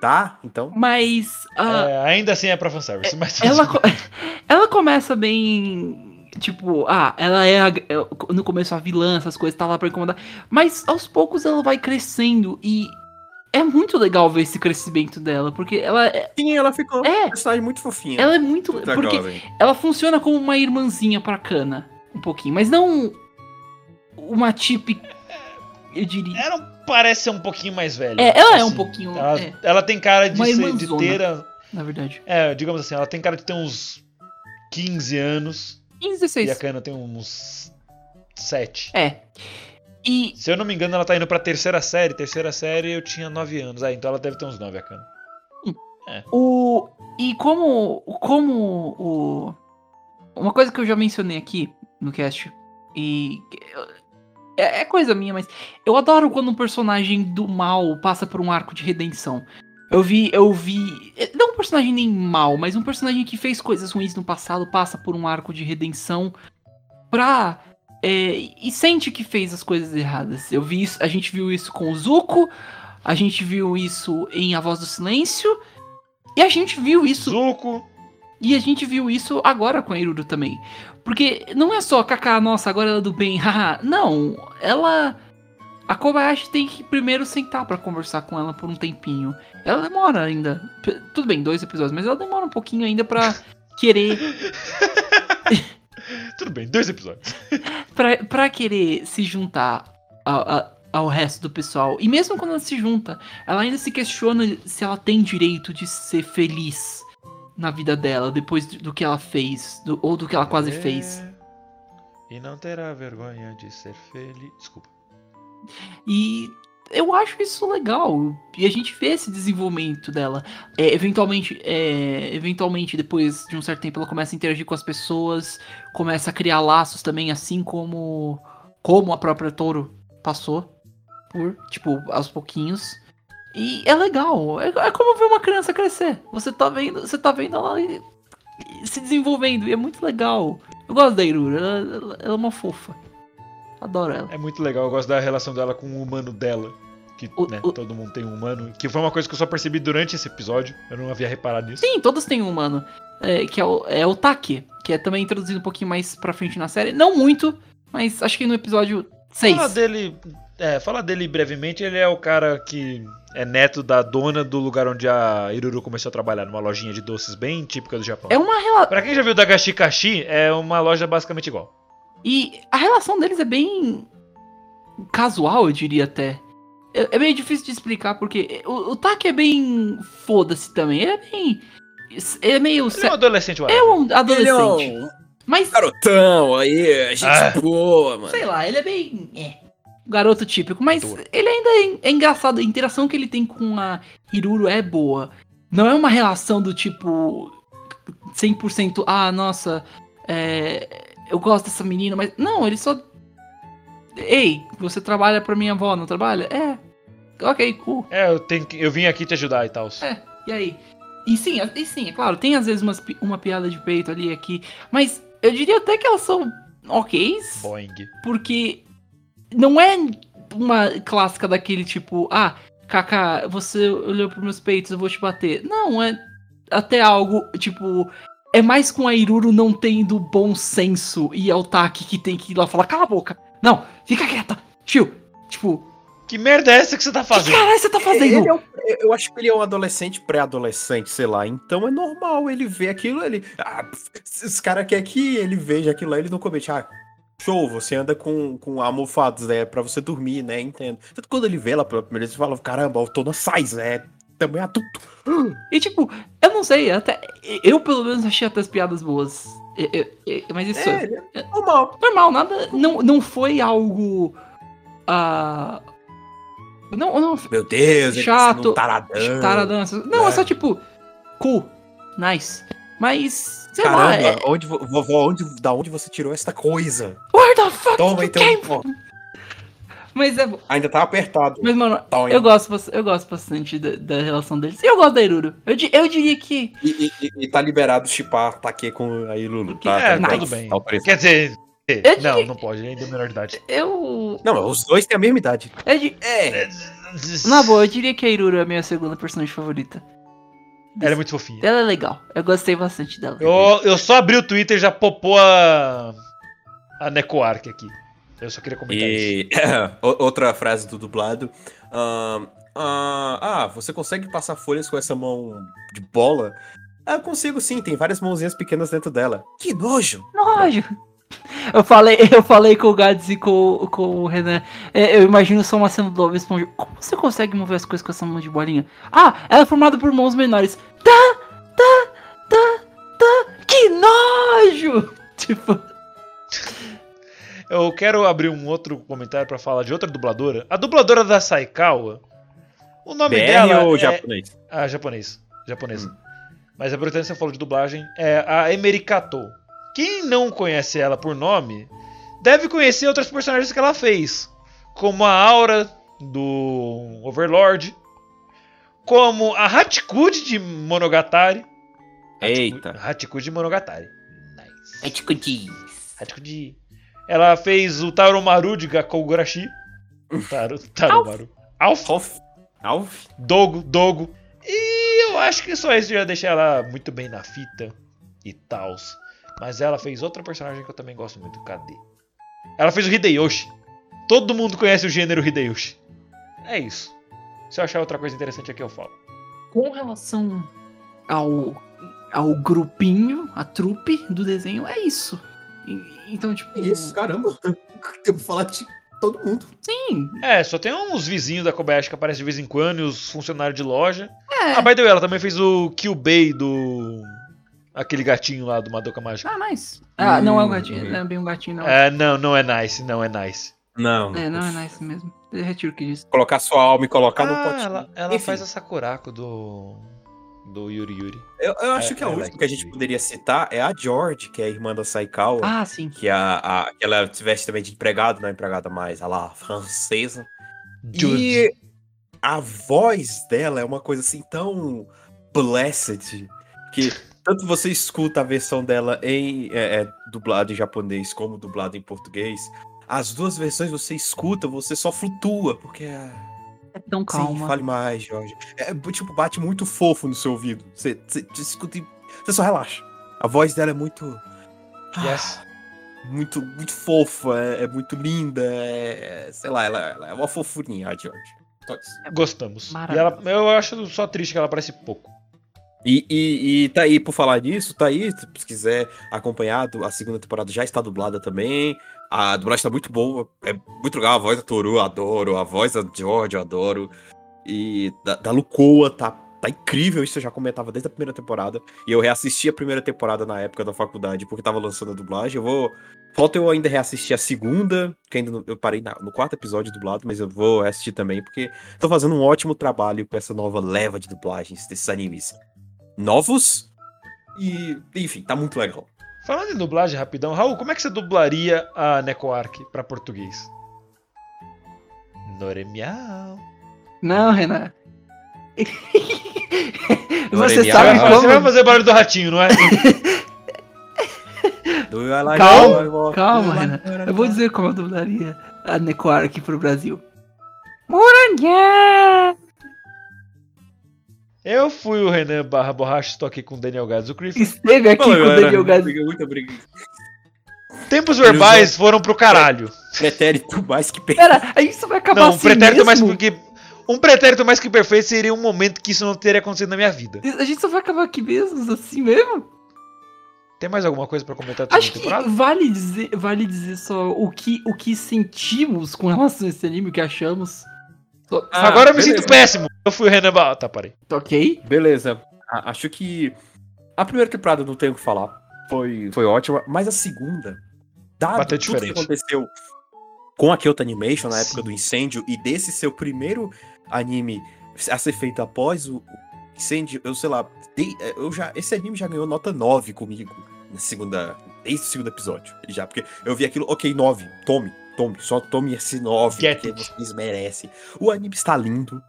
Tá? Então. Mas. ah, É, ainda assim é pra fanservice. Mas ela, co- <laughs> ela começa bem. Tipo, ah, ela é, a- é no começo a vilã, essas coisas, tá lá pra incomodar. Mas aos poucos ela vai crescendo e é muito legal ver esse crescimento dela, porque ela é. Sim, ela ficou É. uma personagem muito fofinha. Ela é muito. Puta Porque jovem. ela funciona como uma irmãzinha pra Kana. Um pouquinho, mas não uma tip. Eu diria. Ela parece ser um pouquinho mais velha. É, ela é um assim. pouquinho. Ela, é, ela tem cara de, ser, de ter. a- na verdade. É, digamos assim, ela tem cara de ter uns 15 anos. 15, E a 16. Kana tem uns 7. É. E Se eu não me engano, ela tá indo pra terceira série. Terceira série eu tinha 9 anos. Ah, então ela deve ter uns 9, a Kana. O e como como o uma coisa que eu já mencionei aqui no cast e é, é coisa minha, mas eu adoro quando um personagem do mal passa por um arco de redenção. Eu vi, eu vi, não um personagem nem mal, mas um personagem que fez coisas ruins no passado passa por um arco de redenção pra é, e sente que fez as coisas erradas. Eu vi isso, a gente viu isso com o Zuko, a gente viu isso em A Voz do Silêncio. E a gente viu isso. Zuko. E a gente viu isso agora com a Iruru também. Porque não é só Kaká, nossa, agora ela é do bem, <laughs> haha. Não, ela. A Kobayashi tem que primeiro sentar pra conversar com ela por um tempinho. Ela demora ainda. Tudo bem, dois episódios, mas ela demora um pouquinho ainda pra <laughs> querer. <laughs> Tudo bem, dois episódios. <laughs> pra, pra querer se juntar ao, a- ao resto do pessoal. E mesmo quando ela se junta, ela ainda se questiona se ela tem direito de ser feliz na vida dela depois do que ela fez, do- ou do que ela quase É, fez. E não terá vergonha de ser feliz. Desculpa. E eu acho isso legal. E a gente vê esse desenvolvimento dela. É, eventualmente, é, eventualmente, depois de um certo tempo, ela começa a interagir com as pessoas, começa a criar laços também, assim como, como a própria Toro passou por, tipo, aos pouquinhos. E é legal. É, é como ver uma criança crescer. Você tá vendo, você tá vendo ela se desenvolvendo. E é muito legal. Eu gosto da Irura. Ela, ela- ela é uma fofa. Adoro ela. É muito legal, eu gosto da relação dela com o humano dela. Que O- né, o- todo mundo tem um humano. Que foi uma coisa que eu só percebi durante esse episódio. Eu não havia reparado nisso. Sim, todos têm um humano. É, que é o, é o Taki, que é também introduzido um pouquinho mais pra frente na série. Não muito, mas acho que no episódio 6. Fala dele. É, fala dele brevemente, ele é o cara que é neto da dona do lugar onde a Iruru começou a trabalhar, numa lojinha de doces bem típica do Japão. É uma relação. Pra quem já viu Dagashi Kashi, é uma loja basicamente igual. E a relação deles é bem casual, eu diria até. É, é meio difícil de explicar, porque o, o Taki é bem foda-se também. Ele é bem. Ele é meio. Ele é um adolescente, É whatever. um Ele adolescente. é um Mas, garotão aí, gente Ah. boa, mano. sei lá, ele é bem. É, garoto típico. Mas ele ainda é, é engraçado. A interação que ele tem com a Hiruro é boa. Não é uma relação do tipo. 100%. Ah, nossa. É, eu gosto dessa menina, mas. Não, ele só. Ei, você trabalha pra minha avó, não trabalha? É. Ok, cool. É, eu, tenho que- eu vim aqui te ajudar e tal. É, e aí? E sim, e sim, é claro, tem às vezes umas uma piada de peito ali e aqui, mas eu diria até que elas são ok, Boing. porque não é uma clássica daquele tipo, ah, Kaká, você olhou pros meus peitos, eu vou te bater. Não, é até algo, tipo, é mais com a Iruru não tendo bom senso e é o Taki que tem que ir lá falar, cala a boca. Não, fica quieta, tio. Tipo, Que merda é essa que você tá Que fazendo? caralho você tá Ele fazendo? é um- eu acho que ele é um adolescente, pré-adolescente, sei lá. Então é normal ele ver aquilo, ele. Ah, pff, os caras querem que ele veja aquilo lá, ele não comete. Ah, show, você anda com, com almofados, né? Pra você dormir, né? Entendo. Tanto quando ele vê lá pela primeira vez, ele fala: caramba, o Tona Sais, é também adulto. E tipo, eu não sei, até. Eu pelo menos achei até as piadas boas. Eu- eu- eu- mas isso É, é normal. normal, nada. Não, não foi algo. Ah. não, não. Meu Deus, Chato, um taradão. Taradão, Não, é É. só tipo. Cool. Nice. Mas. Sei lá. Caramba, É... onde, vo- vovó, onde, da onde você tirou esta coisa? Where the fuck Toma então. came Mas é. ainda tá apertado. Mas, mano, eu gosto, eu gosto bastante da, da relação deles. E eu gosto da Iruro. Eu, eu diria que. E, e- e- tá liberado chipar Take com a Lulu, tá? É, tá, tudo tá bem. autorizado. Quer dizer, Eu não, diria- não pode, ele ainda é menor de idade. Eu. Não, os dois têm a mesma idade. eu di- É. Na boa, eu diria que a Iruro é a minha segunda personagem favorita. Ela é muito fofinha. Ela é legal. Eu gostei bastante dela. Eu, eu só abri o Twitter e já popou a. A Necoark aqui. Eu só queria comentar isso. E <laughs> o- outra frase do dublado. ahn, ah, ah, você consegue passar folhas com essa mão de bola? Ah, eu consigo sim, tem várias mãozinhas pequenas dentro dela. Que nojo! Nojo. Eu falei, <laughs> eu falei com o Gads e com, com o Renan. É, eu imagino só uma cena do Bob Esponja. Como você consegue mover as coisas com essa mão de bolinha? Ah, ela é formada por mãos menores. Tá, tá, tá, tá. Que nojo! <laughs> Tipo, Eu quero abrir um outro comentário pra falar de outra dubladora. A dubladora da Saikawa. O nome BR dela ou é... japonês? Ah, japonês. Japonês. Mas a importante você falou de dublagem é a Emerikato. Quem não conhece ela por nome, deve conhecer outras personagens que ela fez. Como a Aura do Overlord. Como a Hachikuji de Monogatari. Eita. Hachikuji de Monogatari. Nice. de. Hachikuji. Ela fez o Taromaru de Gakogurashi. Taro, Taromaru. Alf. Alf. Alf? Dogo, Dogo. E eu acho que só isso já deixa ela muito bem na fita e tal. Mas ela fez outra personagem que eu também gosto muito. Cadê? Ela fez o Hideyoshi. Todo mundo conhece o gênero Hideyoshi. É isso. Se eu achar outra coisa interessante aqui, eu falo. Com relação ao, ao grupinho, a trupe do desenho, é isso. Então, tipo. caramba. <laughs> Eu vou falar de todo mundo. Sim. É, só tem uns vizinhos da Kobayashi que aparecem de vez em quando e os funcionários de loja. É. Ah, by the way, ela também fez o Kyubei do. Aquele gatinho lá do Madoka Mágica. Ah, nice. Ah, não é um Hum, gatinho, não é bem um gatinho, não. É, não, não é nice, não é nice. Não. É, não é nice mesmo. Eu retiro o que disse. Colocar sua alma e colocar no Ah, potinho. ela, ela faz a Sakurako do. Do Yuri Yuri. Eu, eu acho É, que a é última like que a gente it. poderia citar é a George, que é a irmã da Saikawa. Ah, sim. Que, a, a, que ela se veste também de empregado, não é empregada mais, a lá, francesa. E a voz dela é uma coisa assim tão blessed que tanto você escuta a versão dela em é, é, dublado em japonês como dublado em português. As duas versões você escuta, você só flutua, porque é. É tão Sim, calma. fale mais, Jorge. É, tipo, bate muito fofo no seu ouvido. Você, você, você escuta e você só relaxa. A voz dela é muito. Yes. Muito, muito fofa, é, é muito linda, é, é- sei lá, ela, ela é uma fofurinha, a George. Isso. Gostamos. E ela, eu acho só triste que ela aparece pouco. E, e, e tá aí, por falar nisso, tá aí, se quiser acompanhar, a segunda temporada já está dublada também. A dublagem tá muito boa, é muito legal. A voz da Toru, eu adoro. A voz da George, eu adoro. E da, da Lucoa tá, tá incrível, isso eu já comentava desde a primeira temporada. E eu reassisti a primeira temporada na época da faculdade, porque tava lançando a dublagem. Eu vou. Falta eu ainda reassistir a segunda, que ainda eu parei na- no quarto episódio dublado, mas eu vou assistir também, porque tô fazendo um ótimo trabalho com essa nova leva de dublagens desses animes novos. E, enfim, tá muito legal. Falando em dublagem rapidão, Raul, como é que você dublaria a Necoark pra português? Noremiau. Não, Renan. <laughs> Você sabe Ah, Você vai como? fazer barulho do ratinho, não é? <laughs> Calma, Calma, Renan. Eu vou dizer como eu dublaria a Necoar aqui pro Brasil. Moranha! Eu fui o Renan barra borracha, estou aqui com o Daniel Gads, o Griffin. Esteve aqui com o. Daniel Gads. Muito obrigado. Tempos verbais foram pro caralho. Pretérito mais que perfeito. Pera, aí isso vai acabar Não, um assim pretérito mais mesmo? porque. Um pretérito mais que perfeito seria um momento que isso não teria acontecido na minha vida. A gente só vai acabar aqui mesmo, assim mesmo? Tem mais alguma coisa pra comentar Acho que temporada? vale dizer, vale dizer só o que, o que sentimos com relação a esse anime, o que achamos. Ah, Agora eu me beleza. sinto péssimo. Eu fui o Renan. Ba- Tá, parei. Ok? Beleza. A- acho que a primeira temporada não tenho o que falar. Foi, foi ótima, mas a segunda, dado Bateu tudo que diferente. aconteceu com a Kyoto Animation na época do incêndio e desse seu primeiro anime a ser feito após o o incêndio, eu sei lá, dei- eu já esse anime já ganhou nota 9 comigo na segunda, desde o segundo episódio, já porque eu vi aquilo, OK, 9, tome, tome, só tome esse 9 Get porque it. vocês merecem. O anime está lindo,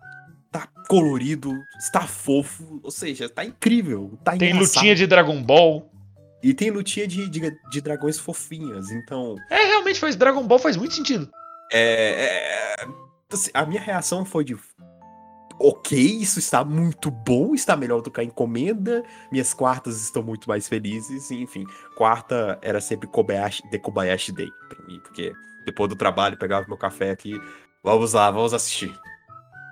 tá colorido, está fofo, ou seja, tá incrível, tá Tem engraçado. lutinha de Dragon Ball. E tem lutinha de, de, de dragões fofinhas, então. É, realmente faz Dragon Ball faz muito sentido. É, é, assim, a minha reação foi de. Ok, isso está muito bom, está melhor do que a encomenda. Minhas quartas estão muito mais felizes. Enfim, quarta era sempre Kobayashi, The Kobayashi Day pra mim, porque depois do trabalho pegava meu café aqui. Vamos lá, vamos assistir.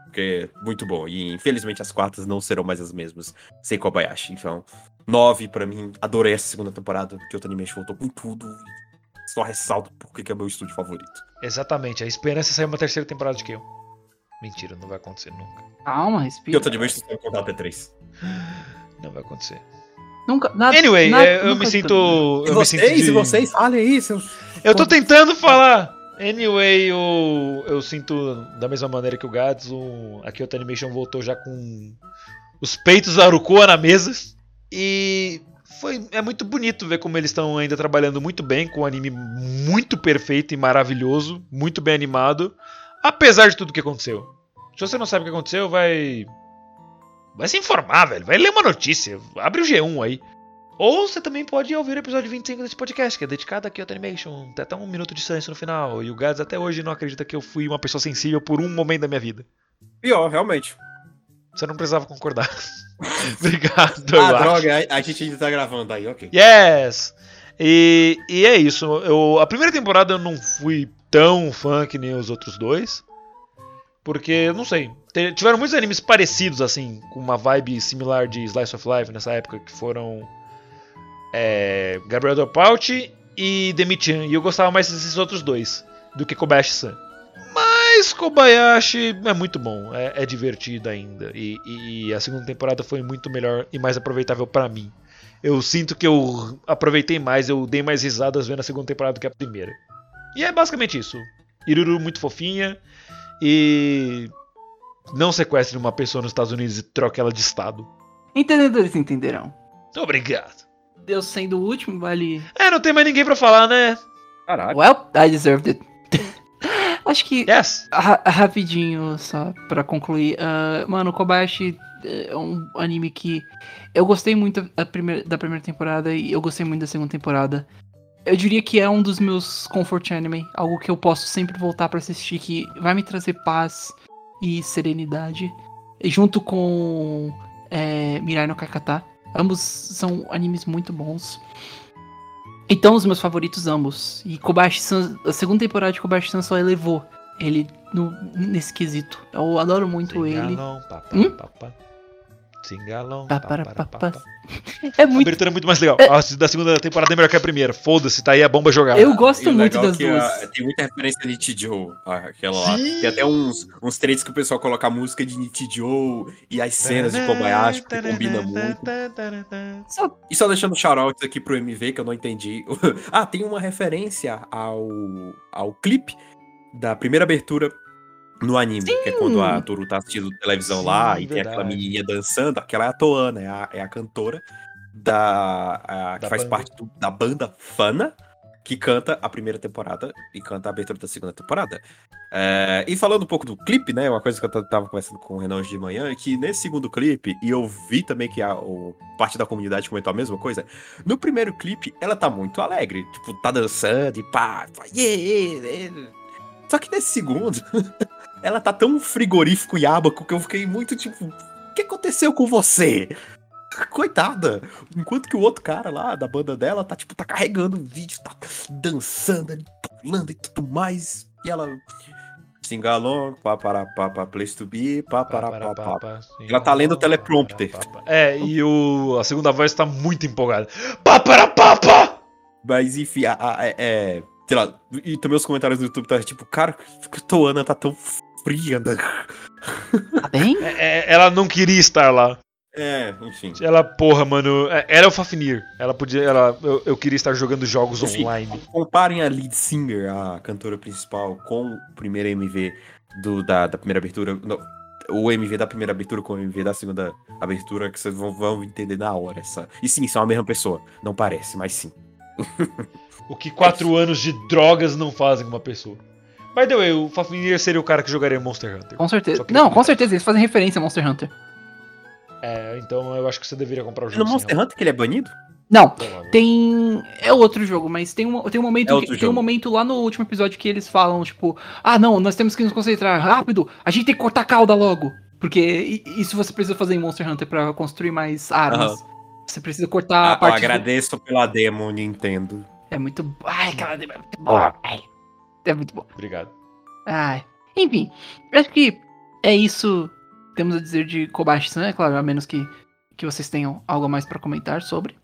Porque é muito bom. E infelizmente as quartas não serão mais as mesmas sem Kobayashi. Então, nove pra mim. Adorei essa segunda temporada. Que o Animation voltou com tudo. Só ressalto porque que é meu estúdio favorito. Exatamente. A esperança é sair uma terceira temporada de Kill. Mentira, não vai acontecer nunca. Calma, respira. o Animation que contar até três. Não vai acontecer. Nunca, nada, Anyway, nada- é, eu nunca me sinto. Eu me sinto de- vocês, falem seus. Eu tô tentando falar. Anyway, eu, eu sinto da mesma maneira que o Gads, o, a Kyoto Animation voltou já com os peitos da Arukoa na mesa. E foi, é muito bonito ver como eles estão ainda trabalhando muito bem, com um anime muito perfeito e maravilhoso, muito bem animado, apesar de tudo que aconteceu. Se você não sabe o que aconteceu, vai. Vai se informar, velho. Vai ler uma notícia. Abre o G1 aí. Ou você também pode ouvir o episódio 25 desse podcast, que é dedicado a Kyoto Animation. Tem até um minuto de silêncio no final. E o Gads até hoje não acredita que eu fui uma pessoa sensível por um momento da minha vida. Pior, realmente. Você não precisava concordar. <laughs> Obrigado. ah, droga, a, a gente ainda tá gravando aí, ok. Yes! E, e é isso. Eu, a primeira temporada eu não fui tão fã que nem os outros dois. Porque, não sei. Tiveram muitos animes parecidos, assim, com uma vibe similar de Slice of Life nessa época, que foram é, Gabriel Dopauti e Demi-chan. E eu gostava mais desses outros dois do que Kobayashi-san. Mas Kobayashi é muito bom, é, é divertido ainda. E, e- e a segunda temporada foi muito melhor e mais aproveitável pra mim. Eu sinto que eu aproveitei mais, eu dei mais risadas vendo a segunda temporada do que a primeira. E é basicamente isso. Iruru muito fofinha e não sequestre uma pessoa nos Estados Unidos e troque ela de estado. Entendedores entenderão. Obrigado. Eu sendo o último, vale. É, não tem mais ninguém pra falar, né? Caralho. Well, I deserved it. <laughs> Acho que Yes. Ra- rapidinho, só pra concluir. ah, mano, Kobayashi é um anime que eu gostei muito da primeira, da primeira temporada e eu gostei muito da segunda temporada. Eu diria que é um dos meus comfort anime, algo que eu posso sempre voltar pra assistir, que vai me trazer paz e serenidade. E junto com é, Mirai no Kakata. Ambos são animes muito bons. Então, os meus favoritos ambos. E Kobayashi-san, a segunda temporada de Kobayashi-san só elevou ele no- nesse quesito. Eu adoro muito ele. Hum? papá. Singalon, Pá, papá, para, pá, pá. <laughs> É A muito. abertura é muito mais legal. É- A da segunda temporada é melhor que a primeira. Foda-se, tá aí a bomba jogada. Eu gosto E muito das que duas. a- tem muita referência de Nichijou, aquela lá. Tem até uns, uns trechos que o pessoal coloca a música de Nichijou e as cenas de Kobayashi, que combina muito. Só- E só deixando shoutouts aqui pro MV, que eu não entendi. <laughs> ah, tem uma referência ao, ao clipe da primeira abertura no anime, que é quando a Toru tá assistindo televisão Sim, lá e tem aquela verdade. menininha dançando. Aquela é a Toana, é a, é a cantora da, a- que Da faz banda. parte do- da banda Fana, que canta a primeira temporada e canta a abertura da segunda temporada. É, e falando um pouco do clipe, né? Uma coisa que eu tava conversando com o Renan hoje de manhã, é que nesse segundo clipe, e eu vi também que a o, parte da comunidade comentou a mesma coisa, no primeiro clipe ela tá muito alegre, tipo, tá dançando e pá, pá yeah, yeah, yeah. Só que nesse segundo, <laughs> ela tá tão frigorífico e abaco que eu fiquei muito tipo, o que aconteceu com você? <laughs> Coitada. Enquanto que o outro cara lá da banda dela tá, tipo, tá carregando o vídeo, tá dançando pulando e tudo mais. E ela. Sing along, pá, para, pá, pá, place to be, sim. Ela tá lendo o teleprompter. É, e o, a segunda voz tá muito empolgada. Pá! Mas enfim, a, a- é, é, Sei lá, e também os comentários do YouTube tá tipo, cara, que Toana tá tão fria. Tá bem? É, é, ela não queria estar lá. É, enfim. Ela, porra, mano. é, Ela é o Fafnir. Ela podia. Ela, eu, eu queria estar jogando jogos Enfim. online. Comparem a lead singer, a cantora principal, com o primeiro MV do, da, da primeira abertura. não, o MV da primeira abertura com o MV da segunda abertura, que vocês vão, vão entender na hora. Essa. E sim, são a mesma pessoa. Não parece, mas sim. <laughs> O que quatro anos de drogas não fazem com uma pessoa. By the way, o Fafnir seria o cara que jogaria Monster Hunter. Com certeza. Não, com certeza, eles fazem referência a Monster Hunter. É, então eu acho que você deveria comprar o É jogo. no sim, Monster Hunter que ele é banido? Não, tem. É outro jogo, mas tem um, tem um momento. É que- tem um momento lá no último episódio que eles falam, tipo, ah não, nós temos que nos concentrar rápido, a gente tem que cortar a cauda logo. Porque isso você precisa fazer em Monster Hunter pra construir mais armas. Você precisa cortar Ah, a eu parte. do- agradeço pela demo, Nintendo. É muito. Ai, aquela demo é muito boa. Ai, é muito bom. Obrigado. Ai. Enfim, acho que é isso que temos a dizer de Kobashi-san, é claro, a menos que, que vocês tenham algo a mais pra comentar sobre.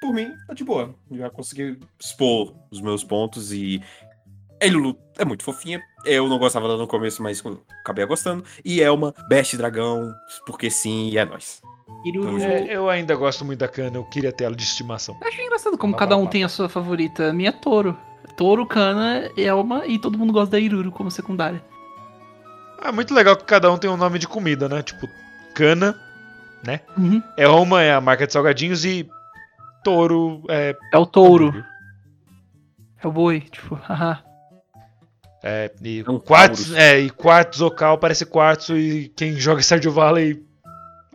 Por mim, tá de boa. Já consegui expor os meus pontos e. A Lulu é muito fofinha. Eu não gostava dela no começo, mas acabei gostando. E é uma Best Dragão, porque sim, e é nóis. É, eu ainda gosto muito da Kana, eu queria ter ela de estimação. Eu acho engraçado como Pá, cada um pá, tem a sua favorita. A minha é Toro. Toro, Kana, Elma e todo mundo gosta da Iruru como secundária. Ah, muito legal que cada um tem um nome de comida, né? Tipo, Kana, Uhum. Elma é a marca de salgadinhos e Touro é. É o touro. É o boi, tipo, <laughs> haha. É, e É um Quartz, Taurus. é, e Quartz Ocal parece Quartzo e quem joga Stardew Valley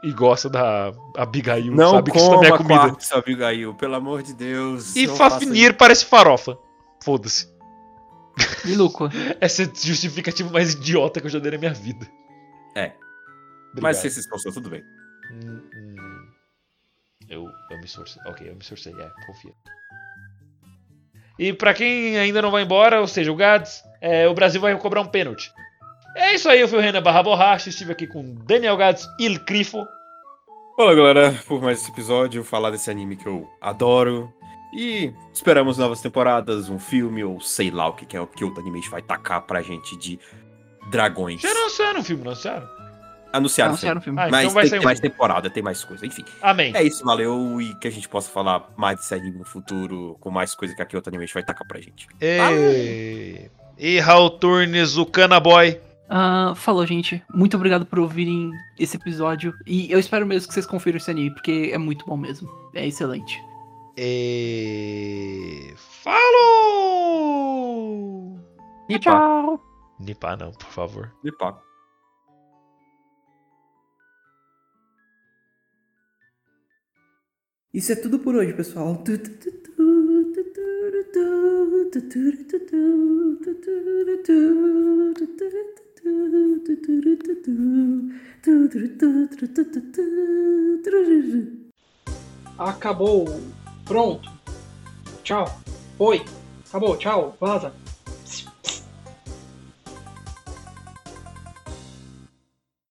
e gosta da Abigail Não sabe que isso também é comida. quartzo, Abigail, pelo amor de Deus. E Fafnir parece farofa. Foda-se. E Luco. <laughs> Essa é a justificativa mais idiota que eu já dei na minha vida. É. Obrigado. Mas se se esforçou, tudo bem. Hum, hum. Eu, eu me esforcei. Ok, eu me esforcei, é, confia. E pra quem ainda não vai embora, ou seja, o Gads, é, o Brasil vai cobrar um pênalti. É isso aí, eu fui o Renan Barra Borracha, estive aqui com Daniel Gads Il Crifo. Fala galera, por mais esse episódio, falar desse anime que eu adoro. E esperamos novas temporadas, um filme, ou sei lá o que, que é o que o Animation vai tacar pra gente de dragões. Já anunciaram o filme, não anunciaram? Anunciaram, Anunciaram o filme. Ah, mas então vai tem um mais temporada, tem mais coisa, enfim. Amém. É isso, valeu, e que a gente possa falar mais desse anime no futuro, com mais coisa que a Kyoto Animation vai tacar pra gente. E, e Raul Turnes, o Canaboy. Ah, falou, gente. Muito obrigado por ouvirem esse episódio. E eu espero mesmo que vocês confiram esse anime, porque é muito bom mesmo. É excelente. E... Falou! E pá, Tchau! Nipá não, por favor. e pá. Isso é tudo por hoje, pessoal. Acabou. Pronto. Tchau. Oi. Acabou. Tchau. Vaza.